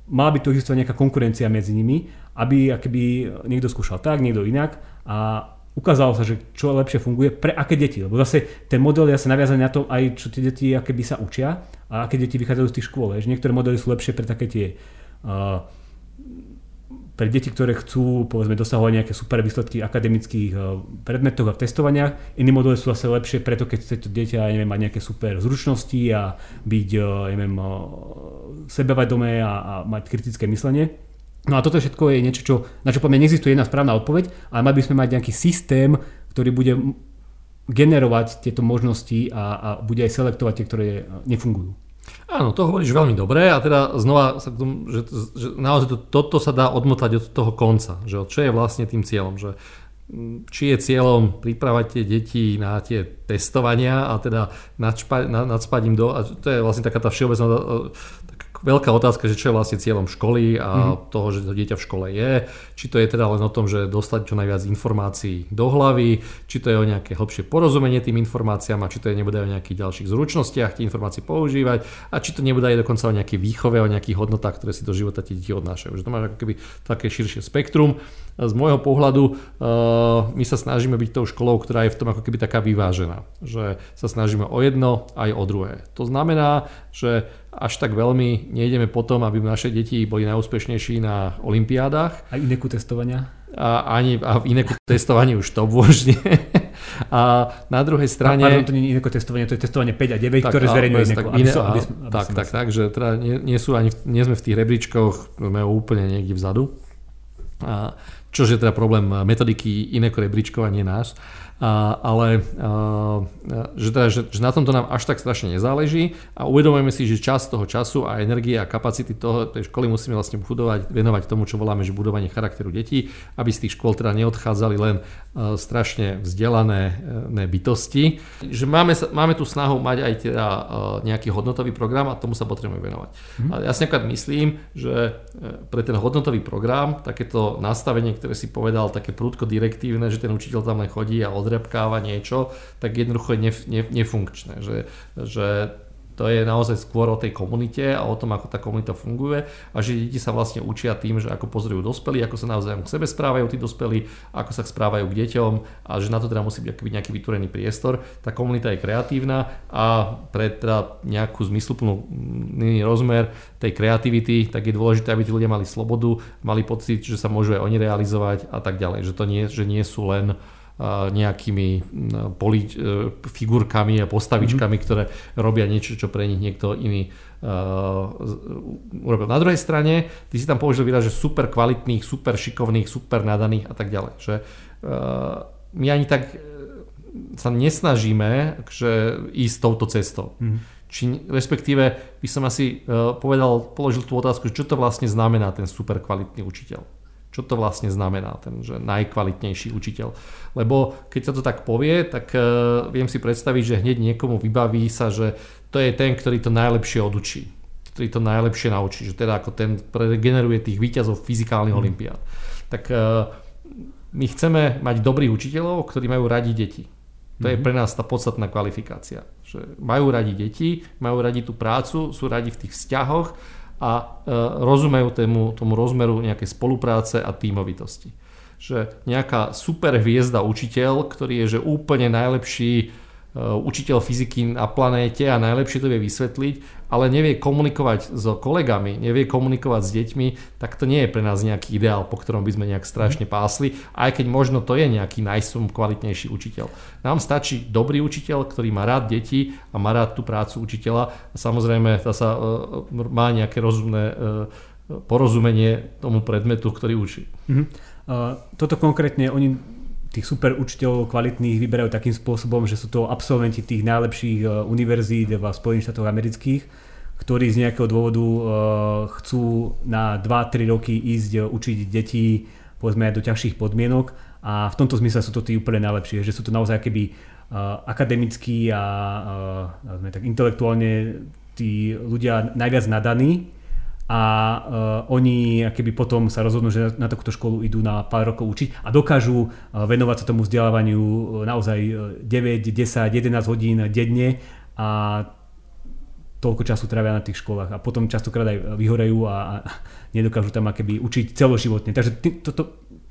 mala by tu existovať nejaká konkurencia medzi nimi, aby akoby niekto skúšal tak, niekto inak a ukázalo sa, že čo lepšie funguje pre aké deti. Lebo zase ten model je asi naviazaný na to aj, čo tie deti aké by sa učia a aké deti vychádzajú z tých škôl. Že niektoré modely sú lepšie pre také tie uh, pre deti, ktoré chcú povedzme dosahovať nejaké super výsledky v akademických predmetoch a v testovaniach. Iné modely sú zase lepšie preto, keď chce to dieťa neviem, mať nejaké super zručnosti a byť neviem, sebevedomé a, a mať kritické myslenie. No a toto všetko je niečo, čo, na čo poviem, neexistuje jedna správna odpoveď, ale mali by sme mať nejaký systém, ktorý bude generovať tieto možnosti a, a bude aj selektovať tie, ktoré nefungujú. Áno, to hovoríš veľmi dobre a teda znova, sa k tomu, že, že naozaj to, toto sa dá odmotať od toho konca, že čo je vlastne tým cieľom, že mm, či je cieľom pripravať tie deti na tie testovania a teda nadspať im do, a to je vlastne taká tá všeobecná veľká otázka, že čo je vlastne cieľom školy a mm-hmm. toho, že to dieťa v škole je. Či to je teda len o tom, že dostať čo najviac informácií do hlavy, či to je o nejaké hlbšie porozumenie tým informáciám a či to je nebude o nejakých ďalších zručnostiach tie informácie používať a či to nebude aj dokonca o nejakej výchove, o nejakých hodnotách, ktoré si do života tie deti odnášajú. Že to má ako keby také širšie spektrum. Z môjho pohľadu uh, my sa snažíme byť tou školou, ktorá je v tom ako keby taká vyvážená. Že sa snažíme o jedno aj o druhé. To znamená, že až tak veľmi nejdeme potom, aby naše deti boli najúspešnejší na olimpiádach. A ineku testovania? A, ani, a v ineku testovaní už to vôžne. A na druhej strane... A, pardon, to nie je ineku testovanie, to je testovanie 5 a 9, tak, ktoré zverejňuje ineku. Tak, iné, aby, aby, aby tak, tak, tak, že teda nie, nie, sú ani, nie sme v tých rebríčkoch, sme úplne niekde vzadu. A, čože je teda problém metodiky iného rebríčkovania nás. A, ale a, že, teda, že, že na tomto nám až tak strašne nezáleží a uvedomujeme si, že čas toho času a energie a kapacity toho, tej školy musíme vlastne budovať, venovať tomu, čo voláme, že budovanie charakteru detí, aby z tých škôl teda neodchádzali len a, strašne vzdelané ne, bytosti. Že máme, máme tu snahu mať aj teda a, nejaký hodnotový program a tomu sa potrebujeme venovať. Mm. A ja si napríklad myslím, že e, pre ten hodnotový program takéto nastavenie, ktoré si povedal, také prúdko direktívne, že ten učiteľ tam len chodí a od odrepkáva niečo, tak jednoducho je nef, nef, nefunkčné. Že, že to je naozaj skôr o tej komunite a o tom, ako tá komunita funguje a že deti sa vlastne učia tým, že ako pozorujú dospelí, ako sa navzájom k sebe správajú tí dospelí, ako sa správajú k deťom a že na to teda musí byť nejaký vytvorený priestor. Tá komunita je kreatívna a pre teda nejakú zmysluplnú rozmer tej kreativity, tak je dôležité, aby tí ľudia mali slobodu, mali pocit, že sa môžu aj oni realizovať a tak ďalej. Že to nie, že nie sú len nejakými poli, e, figurkami a postavičkami, mm-hmm. ktoré robia niečo, čo pre nich niekto iný uh, urobil. Na druhej strane, ty si tam použil výraz, že super kvalitných, super šikovných, super nadaných a tak ďalej. Že, uh, my ani tak sa nesnažíme že ísť touto cestou. Mm-hmm. Či, respektíve by som asi uh, povedal, položil tú otázku, čo to vlastne znamená ten super kvalitný učiteľ čo to vlastne znamená, ten že najkvalitnejší učiteľ. Lebo keď sa to tak povie, tak uh, viem si predstaviť, že hneď niekomu vybaví sa, že to je ten, ktorý to najlepšie odučí, ktorý to najlepšie naučí, že teda ako ten generuje tých výťazov fyzikálnych mm. olimpiád. Tak uh, my chceme mať dobrých učiteľov, ktorí majú radi deti. To mm je mhm. pre nás tá podstatná kvalifikácia. Že majú radi deti, majú radi tú prácu, sú radi v tých vzťahoch a e, rozumejú tému, tomu rozmeru nejakej spolupráce a tímovitosti. Že nejaká super hviezda učiteľ, ktorý je že úplne najlepší učiteľ fyziky na planéte a najlepšie to vie vysvetliť, ale nevie komunikovať s kolegami, nevie komunikovať s deťmi, tak to nie je pre nás nejaký ideál, po ktorom by sme nejak strašne pásli, aj keď možno to je nejaký najsum kvalitnejší učiteľ. Nám stačí dobrý učiteľ, ktorý má rád deti a má rád tú prácu učiteľa a samozrejme sa, uh, má nejaké rozumné uh, porozumenie tomu predmetu, ktorý učí. Uh, toto konkrétne oni tých super učiteľov kvalitných vyberajú takým spôsobom, že sú to absolventi tých najlepších uh, univerzít v Spojených štátoch amerických, ktorí z nejakého dôvodu uh, chcú na 2-3 roky ísť uh, učiť deti povedzme do ťažších podmienok. A v tomto zmysle sú to tí úplne najlepšie, že sú to naozaj keby akademickí a uh, tak intelektuálne tí ľudia najviac nadaní a uh, oni keby potom sa rozhodnú, že na, na takúto školu idú na pár rokov učiť a dokážu uh, venovať sa tomu vzdelávaniu uh, naozaj 9, 10, 11 hodín denne a toľko času trávia na tých školách a potom častokrát aj vyhorejú a, a nedokážu tam akéby učiť celoživotne. Takže to, to,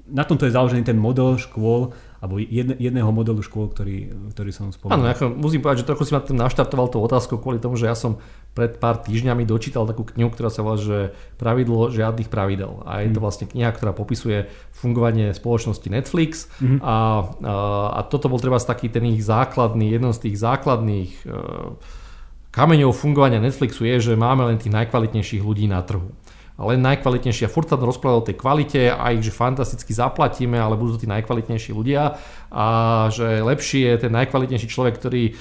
na tomto je založený ten model škôl, alebo jedne, jedného modelu škôl, ktorý, ktorý som spomenul. Áno, ako musím povedať, že trochu si ma tým naštartoval tú otázku kvôli tomu, že ja som pred pár týždňami dočítal takú knihu, ktorá sa volá, že pravidlo žiadnych pravidel. A je to mhm. vlastne kniha, ktorá popisuje fungovanie spoločnosti Netflix mm-hmm. a, a, a toto bol treba taký ten ich základný, jeden z tých základných e, kameňov fungovania Netflixu je, že máme len tých najkvalitnejších ľudí na trhu len najkvalitnejší. A furt sa rozprávať o tej kvalite a ich, že fantasticky zaplatíme, ale budú to tí najkvalitnejší ľudia a že lepší je ten najkvalitnejší človek, ktorý e,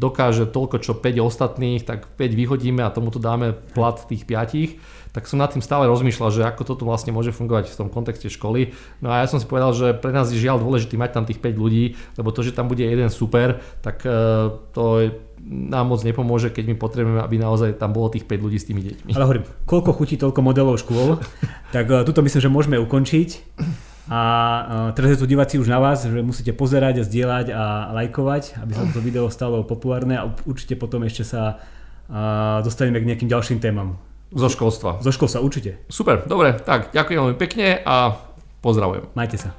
dokáže toľko, čo 5 ostatných, tak 5 vyhodíme a tomuto dáme plat tých 5 tak som nad tým stále rozmýšľal, že ako toto vlastne môže fungovať v tom kontexte školy. No a ja som si povedal, že pre nás je žiaľ dôležité mať tam tých 5 ľudí, lebo to, že tam bude jeden super, tak e, to nám moc nepomôže, keď my potrebujeme, aby naozaj tam bolo tých 5 ľudí s tými deťmi. Ale hovorím, koľko chutí toľko modelov škôl, tak uh, tuto myslím, že môžeme ukončiť. A uh, teraz je tu diváci už na vás, že musíte pozerať, zdieľať a lajkovať, aby sa to video stalo populárne a určite potom ešte sa uh, dostaneme k nejakým ďalším témam. Zo školstva. Zo školstva, určite. Super, dobre, tak ďakujem veľmi pekne a pozdravujem. Majte sa.